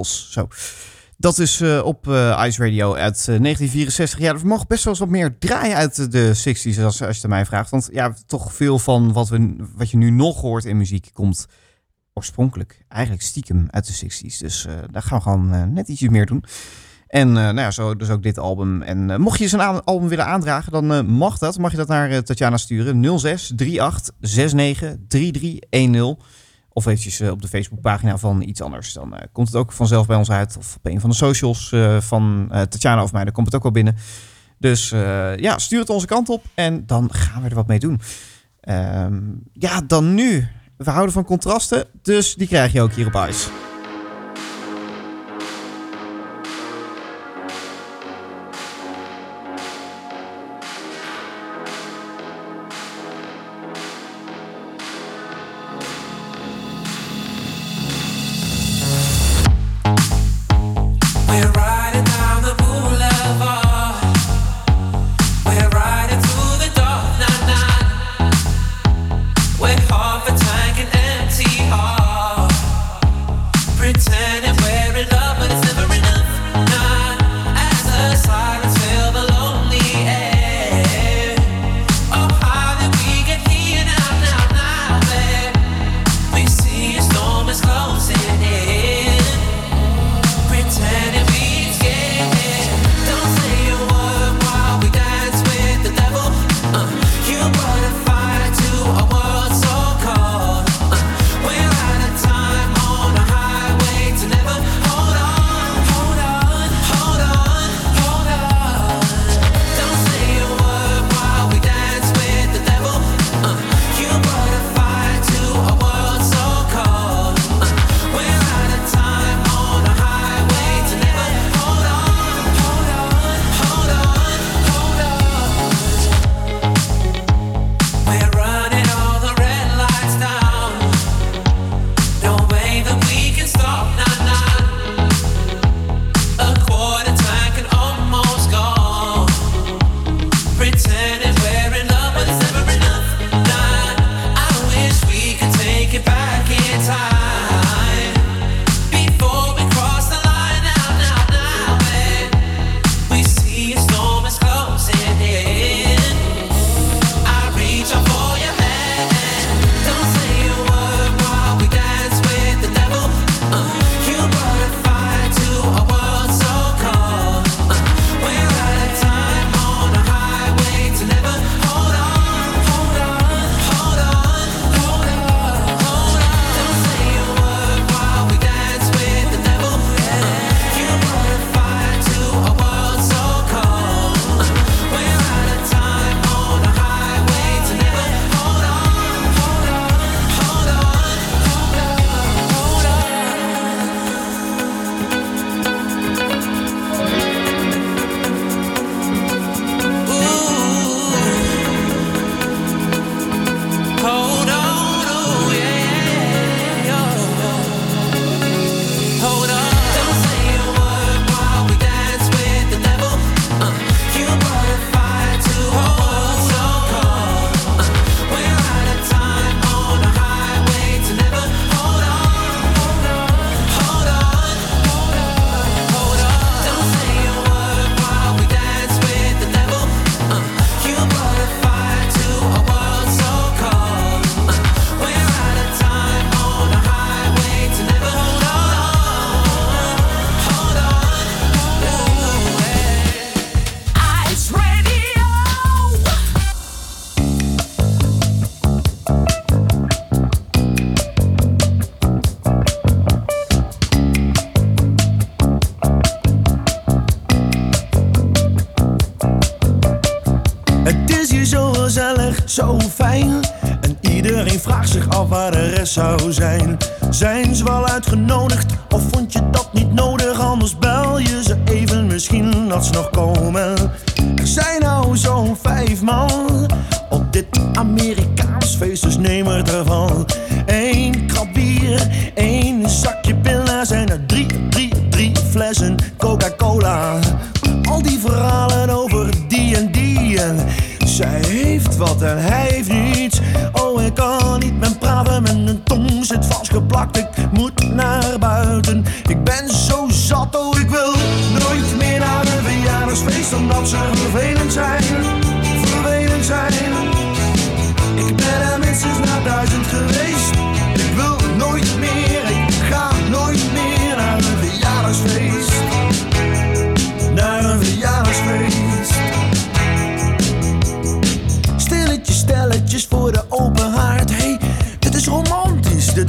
Eh, eh, zo. Dat is eh, op eh, Ice Radio uit eh, 1964. Ja, we mogen best wel eens wat meer draaien uit de 60s, als, als je het mij vraagt. Want ja, toch veel van wat, we, wat je nu nog hoort in muziek komt oorspronkelijk eigenlijk stiekem uit de 60s. Dus eh, daar gaan we gewoon eh, net ietsje meer doen. En eh, nou ja, zo dus ook dit album. En eh, mocht je zo'n aan- album willen aandragen, dan eh, mag dat. Mag je dat naar eh, Tatjana sturen. 06 38 69 3310. Of eventjes eh, op de Facebookpagina van iets anders. Dan eh, komt het ook vanzelf bij ons uit. Of op een van de socials eh, van Tatjana of mij. Dan komt het ook wel binnen. Dus ja, stuur het onze kant op. En dan gaan we er wat mee doen. Ehm, ja, dan nu. We houden van contrasten. Dus die krijg je ook hier op Ice. Zo fijn. En iedereen vraagt zich af waar de rest zou zijn. Zijn ze wel uitgenodigd of vond je dat niet nodig? Anders bel je ze even, misschien dat ze nog komen. Er zijn nou zo'n vijf man op dit Amerikaans feest, dus neem er ervan. Eén krab bier, één zakje pillen, zijn er drie, drie, drie flessen Coca-Cola. Al die verhalen over die en die en zij heeft wat en hij heeft niets. Oh, ik kan niet met praten, mijn tong zit vastgeplakt. Ik moet naar buiten, ik ben zo zat, oh, ik wil nooit meer naar een verjaardagsfeest omdat ze vervelend zijn,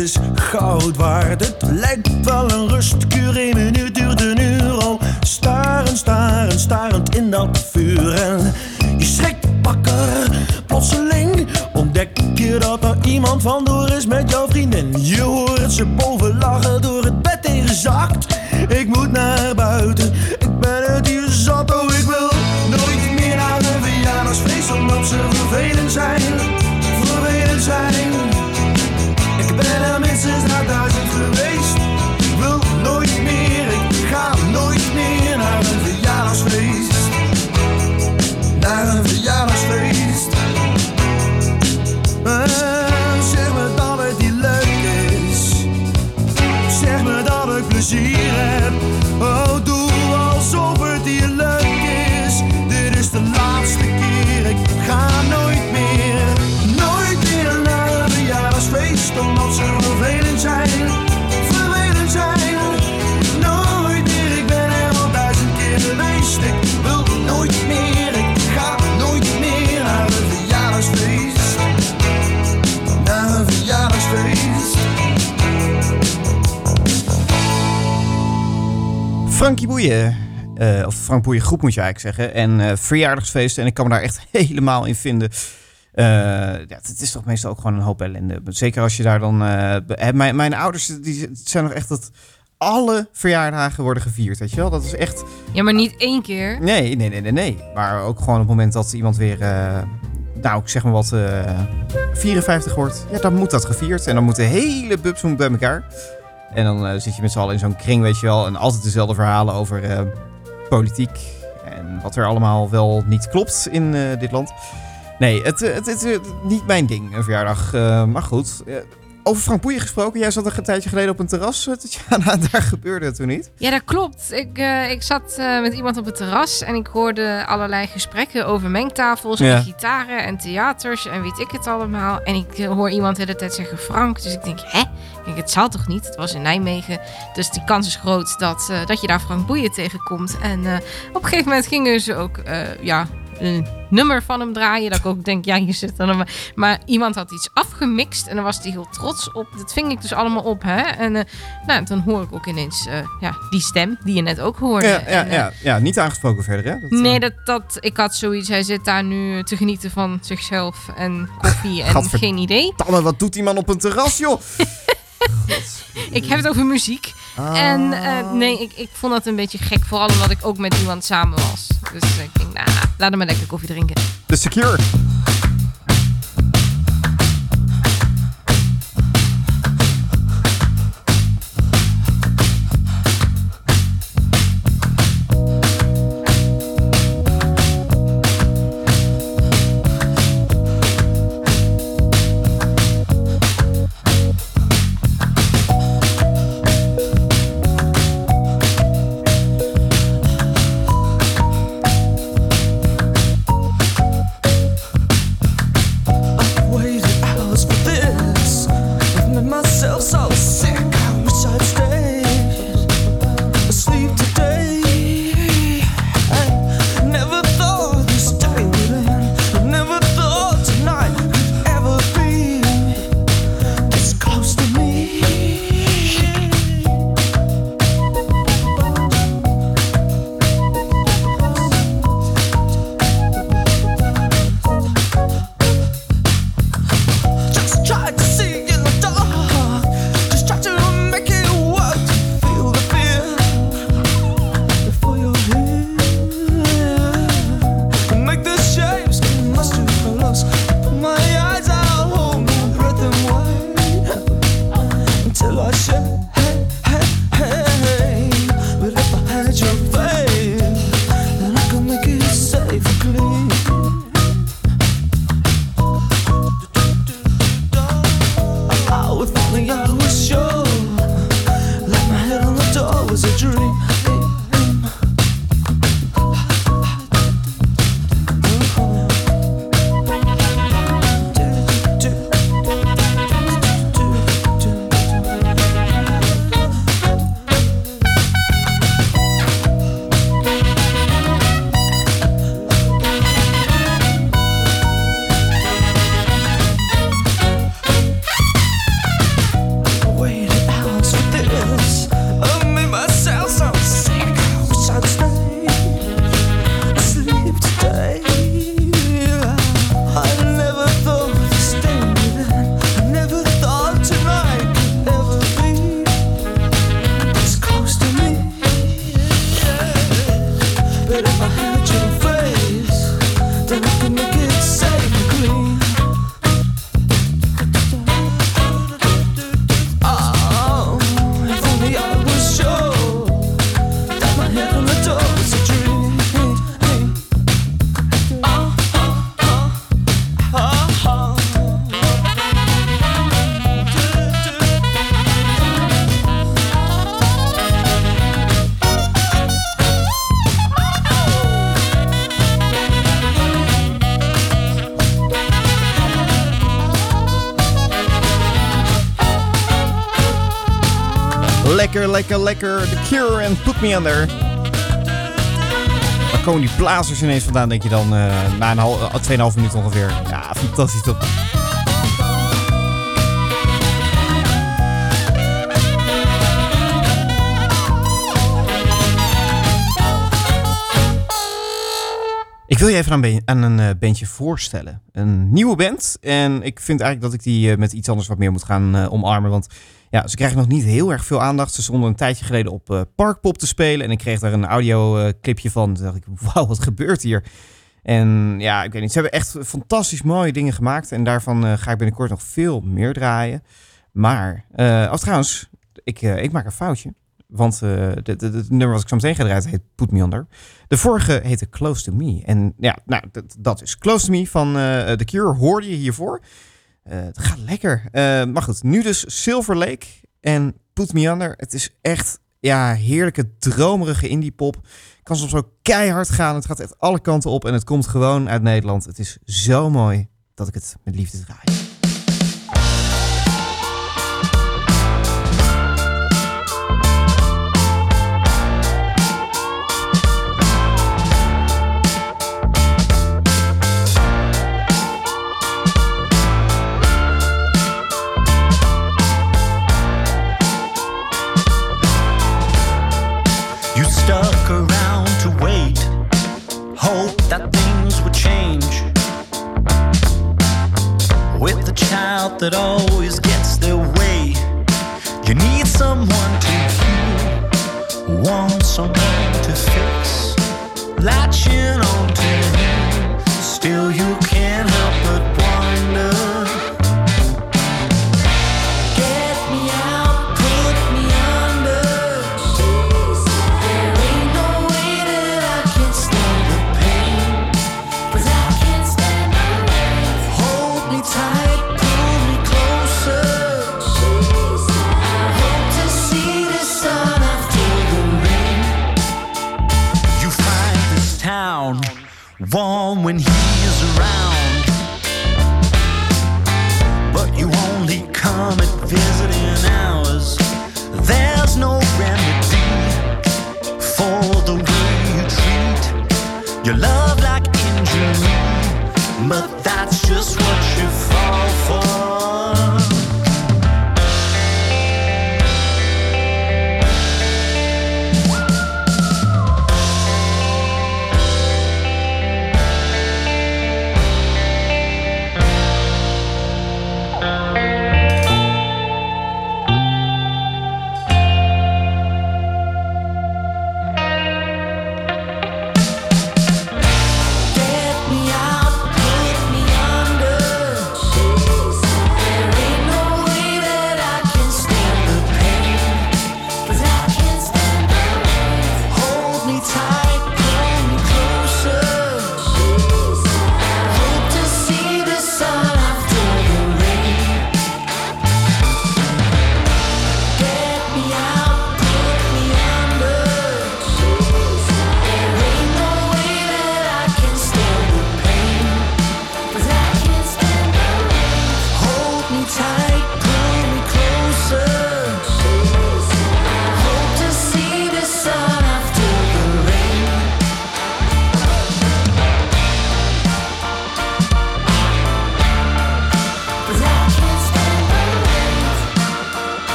is goud waard. Het lijkt wel een rustkuur, één minuut duurt een uur. Oh, starend, starend, starend in dat vuur. En je schrikt wakker, plotseling ontdek je dat er iemand vandoor is met jouw vriendin. Je hoort ze boven lachen, door het bed heen gezakt. Ik moet naar Frankie Boeien. eh, of Frank Boeien groep moet je eigenlijk zeggen. En eh, verjaardagsfeesten. En ik kan me daar echt helemaal in vinden. Eh, ja, het is toch meestal ook gewoon een hoop ellende. Zeker als je daar dan... mijn, mijn ouders die zijn nog echt dat alle verjaardagen worden gevierd. Weet je wel? Dat is echt... Ja, maar niet één keer. Nee, nee, nee, nee, nee. Maar ook gewoon op het moment dat iemand weer... nou, ik zeg maar wat... eh 54 wordt. Ja, dan moet dat gevierd. En dan moet de hele bubs bij elkaar. En dan eh, zit je met z'n allen in zo'n kring, weet je wel. En altijd dezelfde verhalen over eh, politiek. En wat er allemaal wel niet klopt in eh, dit land. Nee, het, is niet mijn ding, een verjaardag. Maar goed. Over Frank Boeien gesproken. Jij zat een tijdje geleden op een terras, eh, Tatjana. Daar gebeurde het toen niet. Ja, dat klopt. Ik, eh, ik zat eh, met iemand op het terras en ik hoorde allerlei gesprekken over mengtafels Ja. en gitaren en theaters en weet ik het allemaal. En ik hoor iemand de hele tijd zeggen Frank. Dus ik denk, hè? Ik denk, het zal toch niet? Het was in Nijmegen. Dus die kans is groot dat, dat je daar Frank Boeien tegenkomt. En op een gegeven moment gingen ze ook, ja, een nummer van hem draaien. Dat ik ook denk, ja, je zit er maar. Maar iemand had iets afgemixt en daar was hij heel trots op. Dat ving ik dus allemaal op, hè. En eh, nou, dan hoor ik ook ineens eh, ja, die stem die je net ook hoorde. Ja, ja, En, eh, ja, ja, niet aangesproken verder, hè? Dat, Nee, dat, dat, ik had zoiets. Hij zit daar nu te genieten van zichzelf en koffie en geen idee. Tamme, wat doet die man op een terras, joh? Ik heb het over muziek. En eh, nee, ik, ik vond dat een beetje gek. Vooral omdat ik ook met iemand samen was. Dus ik denk, nou, laat hem maar lekker koffie drinken. The Secure. Lekker, lekker, lekker. The Cure en Put Me Under. Waar komen die blazers ineens vandaan, denk je dan? eh, na een hal, uh, 2,5 minuut ongeveer. Ja, fantastisch toch? Ik wil je even aan, een- eh, bandje voorstellen. Een nieuwe band. En ik vind eigenlijk dat ik die eh, met iets anders wat meer moet gaan eh, omarmen. Want ja, ze krijgen nog niet heel erg veel aandacht. Ze stonden een tijdje geleden op eh, Parkpop te spelen. En ik kreeg daar een audioclipje van. Toen dacht ik, wauw, wat gebeurt hier? En ja, ik weet niet. Ze hebben echt fantastisch mooie dingen gemaakt. En daarvan eh, ga ik binnenkort nog veel meer draaien. Maar, eh als trouwens, ik, eh, ik maak een foutje. Want eh het nummer wat ik zo meteen ga draaien heet Put Me Under. De vorige heette Close to Me. En ja, nou, dat, is Close to Me van eh The Cure. Hoorde je hiervoor? Eh, het gaat lekker. Eh, maar goed, nu dus Silver Lake en Put Me Under. Het is echt ja, heerlijke, dromerige indie pop. Kan soms ook keihard gaan. Het gaat echt alle kanten op en het komt gewoon uit Nederland. Het is zo mooi dat ik het met liefde draai. The that always gets their way, you need someone to heal, want someone to fix. Latching on to you, still you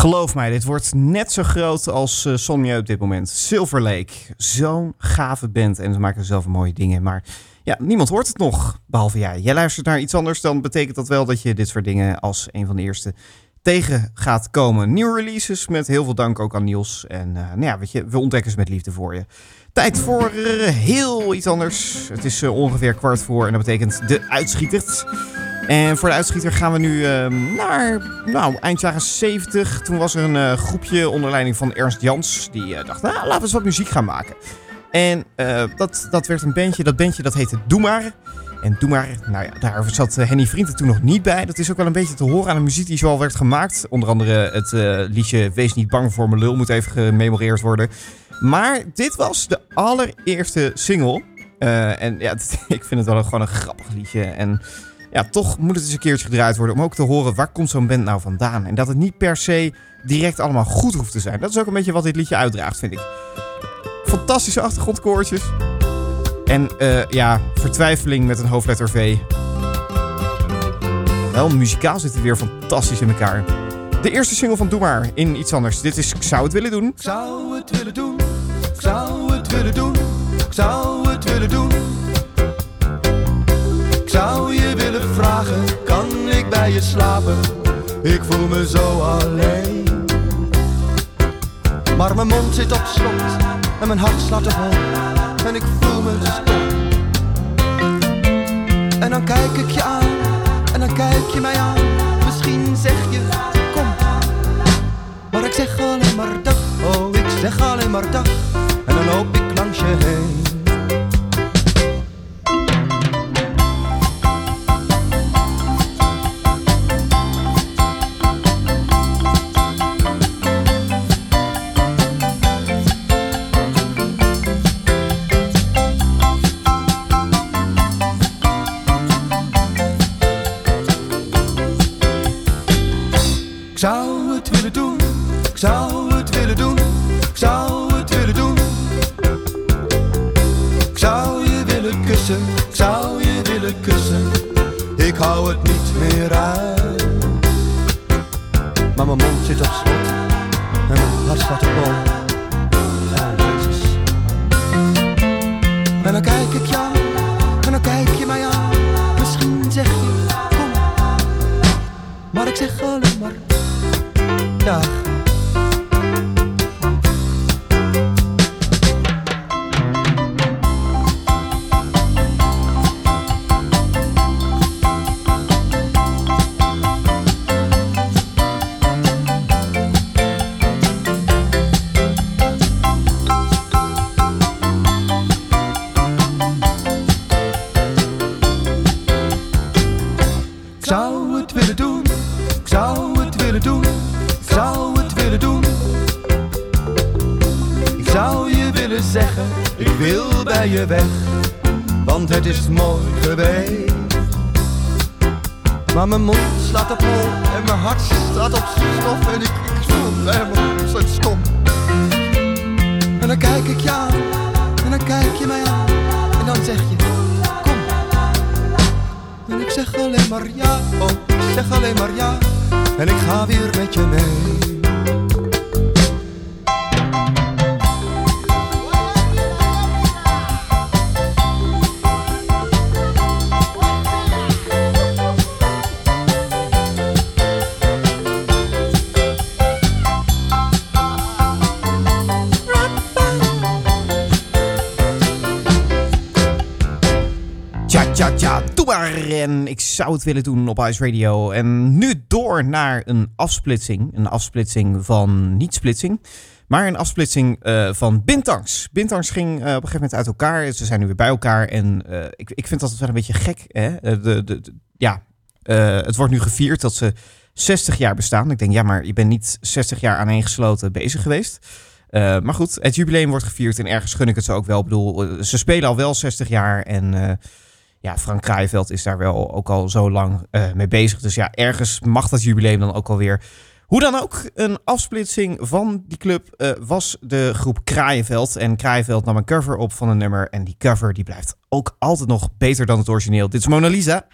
Geloof mij, dit wordt net zo groot als uh, op dit moment. Silver Lake, zo'n gave band en ze maken zelf mooie dingen. Maar ja, niemand hoort het nog, behalve jij. Jij luistert naar iets anders, dan betekent dat wel dat je dit soort dingen als een van de eerste tegen gaat komen. Nieuwe releases met heel veel dank ook aan Niels. En uh, nou ja, weet je, we ontdekken ze met liefde voor je. Tijd voor uh, heel iets anders. Het is uh, ongeveer kwart voor en dat betekent de uitschieters. En voor de uitschieter gaan we nu uh, naar nou, eind jaren 70. Toen was er een groepje onder leiding van Ernst Jans. Die dacht, nou, laten we eens wat muziek gaan maken. En dat, dat werd een bandje. Dat bandje dat heette Doe Maar. En Doe Maar, nou ja, daar zat Henny Vrienden toen nog niet bij. Dat is ook wel een beetje te horen aan de muziek die zoal werd gemaakt. Onder andere het liedje Wees niet bang voor mijn lul moet even gememoreerd worden. Maar dit was de allereerste single. en ja, ik vind het wel gewoon een grappig liedje. En ja, toch moet het eens een keertje gedraaid worden om ook te horen waar komt zo'n band nou vandaan. En dat het niet per se direct allemaal goed hoeft te zijn. Dat is ook een beetje wat dit liedje uitdraagt, vind ik. Fantastische achtergrondkoortjes. En uh, ja, vertwijfeling met een hoofdletter V. Wel, muzikaal zit het weer fantastisch in elkaar. De eerste single van Doe Maar in iets anders. Dit is Ik zou het willen doen. Ik zou het willen doen. Ik zou het willen doen. Ik zou het willen doen. Ik zou je willen vragen, kan ik bij je slapen? Ik voel me zo alleen. Maar mijn mond zit op slot en mijn hart slaat te vol. En ik voel me stom. En dan kijk ik je aan, en dan kijk je mij aan. Misschien zeg je, kom. Maar ik zeg alleen maar dag, oh ik zeg alleen maar dag. En dan loop ik langs je heen. Ik zou je willen kussen. Ik hou het niet meer uit. Maar mijn mond zit op slot en mijn hart staat op bol. En dan kijk ik jou, en dan kijk je mij aan. Misschien zeg je, kom. Maar ik zeg alleen maar dag. Doen. Ik zou je willen zeggen, ik wil bij je weg, want het is mooi geweest. Maar mijn mond slaat op hol en mijn hart staat op stof en ik, voel me helemaal stom. En dan kijk ik je aan, en dan kijk je mij aan, en dan zeg je, kom. En ik zeg alleen maar ja, oh, ik zeg alleen maar ja. En ik ga weer met je mee. En ik zou het willen doen op Ice Radio. En nu door naar een afsplitsing. Een afsplitsing van niet splitsing. Maar een afsplitsing eh, van Bintangs. Bintangs ging eh, op een gegeven moment uit elkaar. Ze zijn nu weer bij elkaar. En eh, ik, ik vind dat wel een beetje gek. Hè? De, de, ja, het wordt nu gevierd dat ze 60 jaar bestaan. Ik denk, ja, maar je bent niet 60 jaar aaneengesloten bezig geweest. Maar goed, het jubileum wordt gevierd en ergens gun ik het ze ook wel. Ik bedoel, ze spelen al wel 60 jaar en ja, Frank Kraaienveld is daar wel ook al zo lang eh, mee bezig. Dus ja, ergens mag dat jubileum dan ook alweer. Hoe dan ook, een afsplitsing van die club eh, was de groep Kraaienveld. En Kraaienveld nam een cover op van een nummer. En die cover die blijft ook altijd nog beter dan het origineel. Dit is Mona Lisa.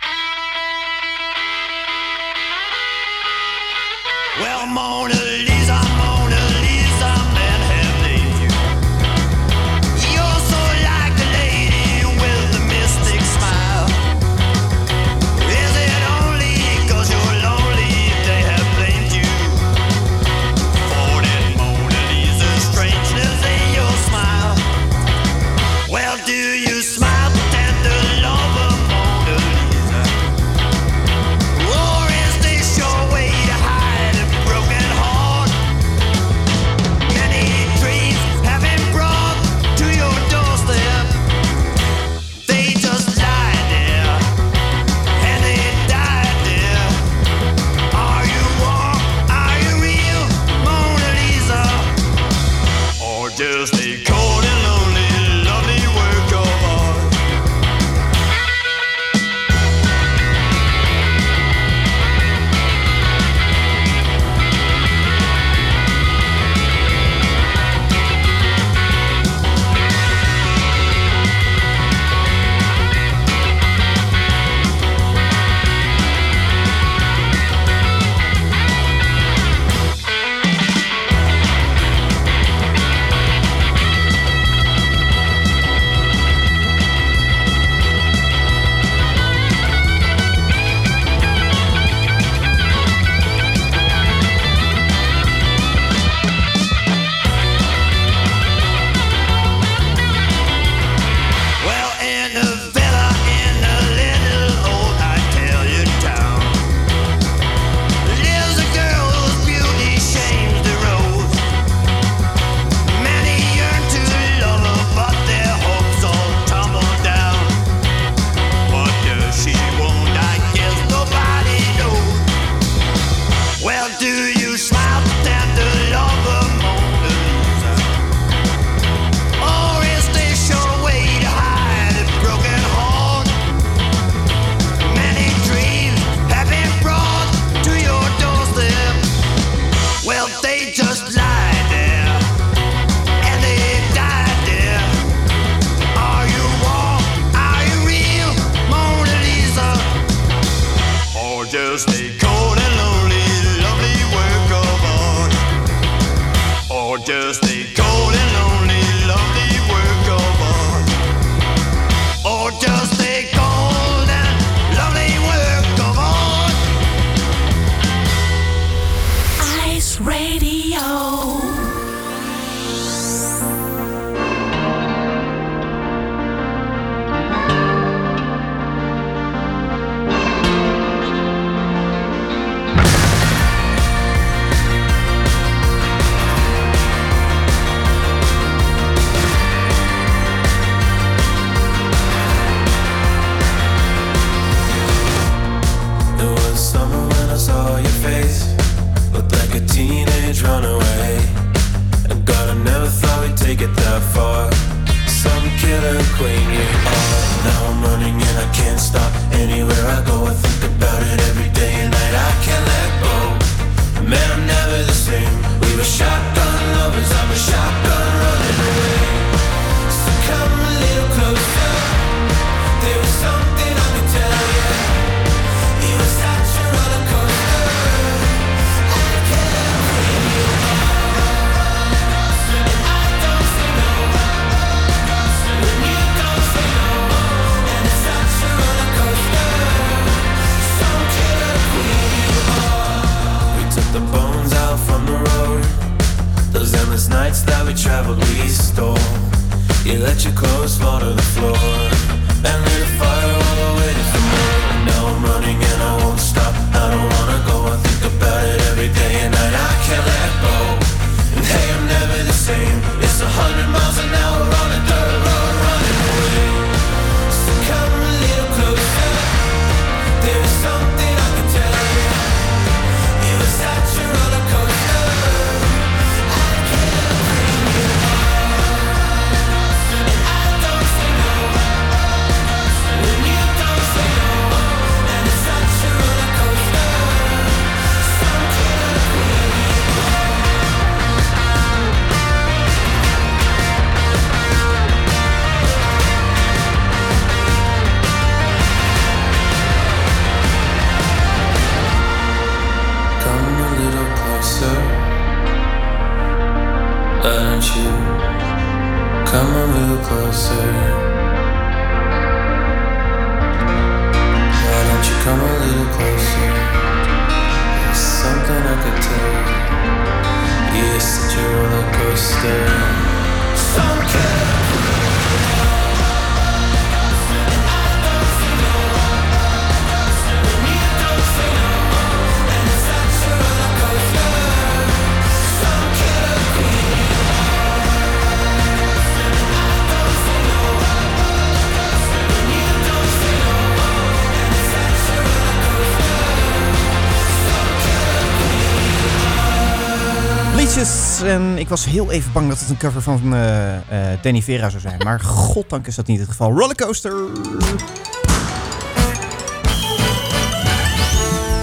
En ik was heel even bang dat het een cover van eh, eh, Danny Vera zou zijn. Maar goddank is dat niet het geval. Rollercoaster.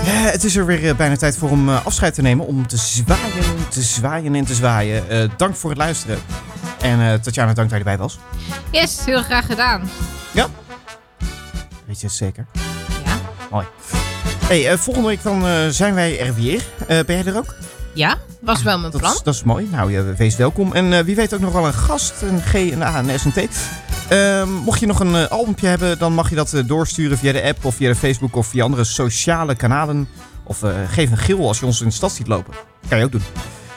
Ja, het is er weer eh, bijna tijd voor om afscheid te nemen. Om te zwaaien, te zwaaien en te zwaaien. Dank voor het luisteren. En Tatjana, dank dat je erbij was. Yes, heel graag gedaan. Ja. Weet je het zeker? Ja. Mooi. Hey, volgende week dan zijn wij er weer. Ben jij er ook? Ja, was wel mijn Dat plan. is, dat is mooi. Nou, ja, wees welkom. En eh, wie weet ook nog wel een gast, een G, een A, een S, een T. Ehm, mocht je nog een uh, albumpje hebben, dan mag je dat eh, doorsturen via de app of via de Facebook of via andere sociale kanalen. Of geef een gil als je ons in de stad ziet lopen. Kan je ook doen.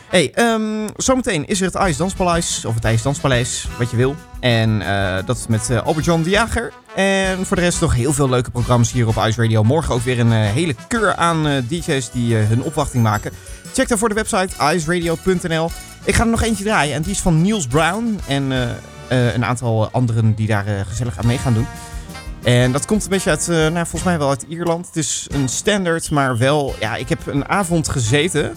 Hey, ehm, zometeen is er het IJs Danspaleis, of het IJs Danspaleis, wat je wil. En dat met eh, Albert-Jan de Jager. En voor de rest nog heel veel leuke programma's hier op Ice Radio. Morgen ook weer een hele keur aan DJ's die hun opwachting maken. Check daarvoor de website iceradio.nl. Ik ga er nog eentje draaien en die is van Niels Brown. En eh, eh, een aantal anderen die daar eh, gezellig aan mee gaan doen. En dat komt een beetje uit, nou, volgens mij wel uit Ierland. Het is een standaard, maar wel... Ja, ik heb een avond gezeten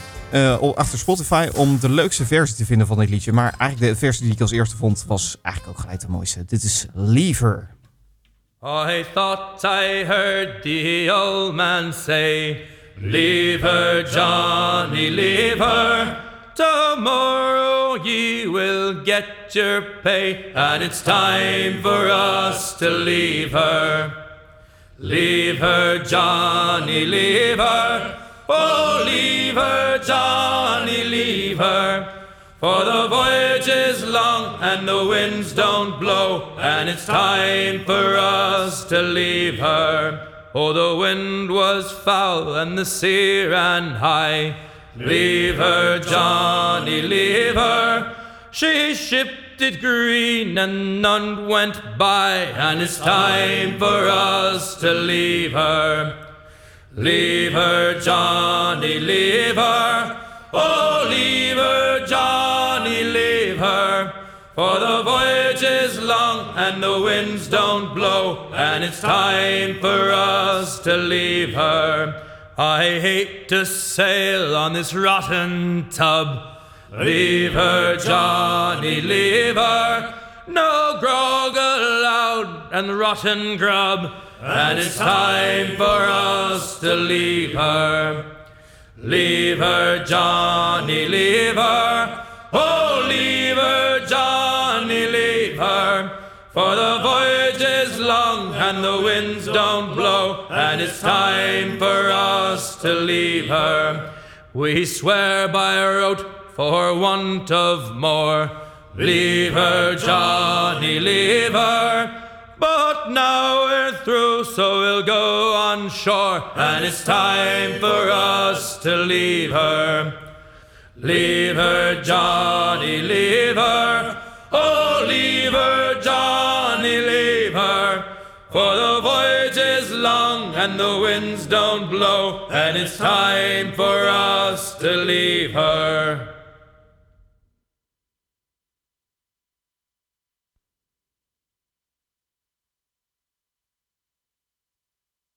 achter Spotify om de leukste versie te vinden van dit liedje. Maar eigenlijk de versie die ik als eerste vond was eigenlijk ook gelijk de mooiste. Dit is Lever. I thought I heard the old man say, Leave her, Johnny, leave her. Tomorrow ye will get your pay, and it's time for us to leave her. Leave her, Johnny, leave her. Oh, leave her, Johnny, leave her. For the voyage is long and the winds don't blow, and it's time for us to leave her. Oh, the wind was foul and the sea ran high. Leave her, Johnny, leave her. She shipped it green and none went by, and it's time for us to leave her. Leave her, Johnny, leave her. Oh, leave her, Johnny, leave her. For the voyage is long and the winds don't blow, and it's time for us to leave her. I hate to sail on this rotten tub. Leave her, Johnny, leave her. No grog allowed and rotten grub. and it's time for us to leave her. Leave her, Johnny, leave her. Oh, leave her, Johnny, leave her. For the voyage is long and the winds don't blow, and it's time for us to leave her. We swear by our oath for want of more. Leave her, Johnny, leave her. But now we're through, so we'll go on shore, and it's time for us to leave her. Leave her, Johnny, leave her. Oh, leave her, Johnny, leave her. For the voyage is long and the winds don't blow, and it's time for us to leave her.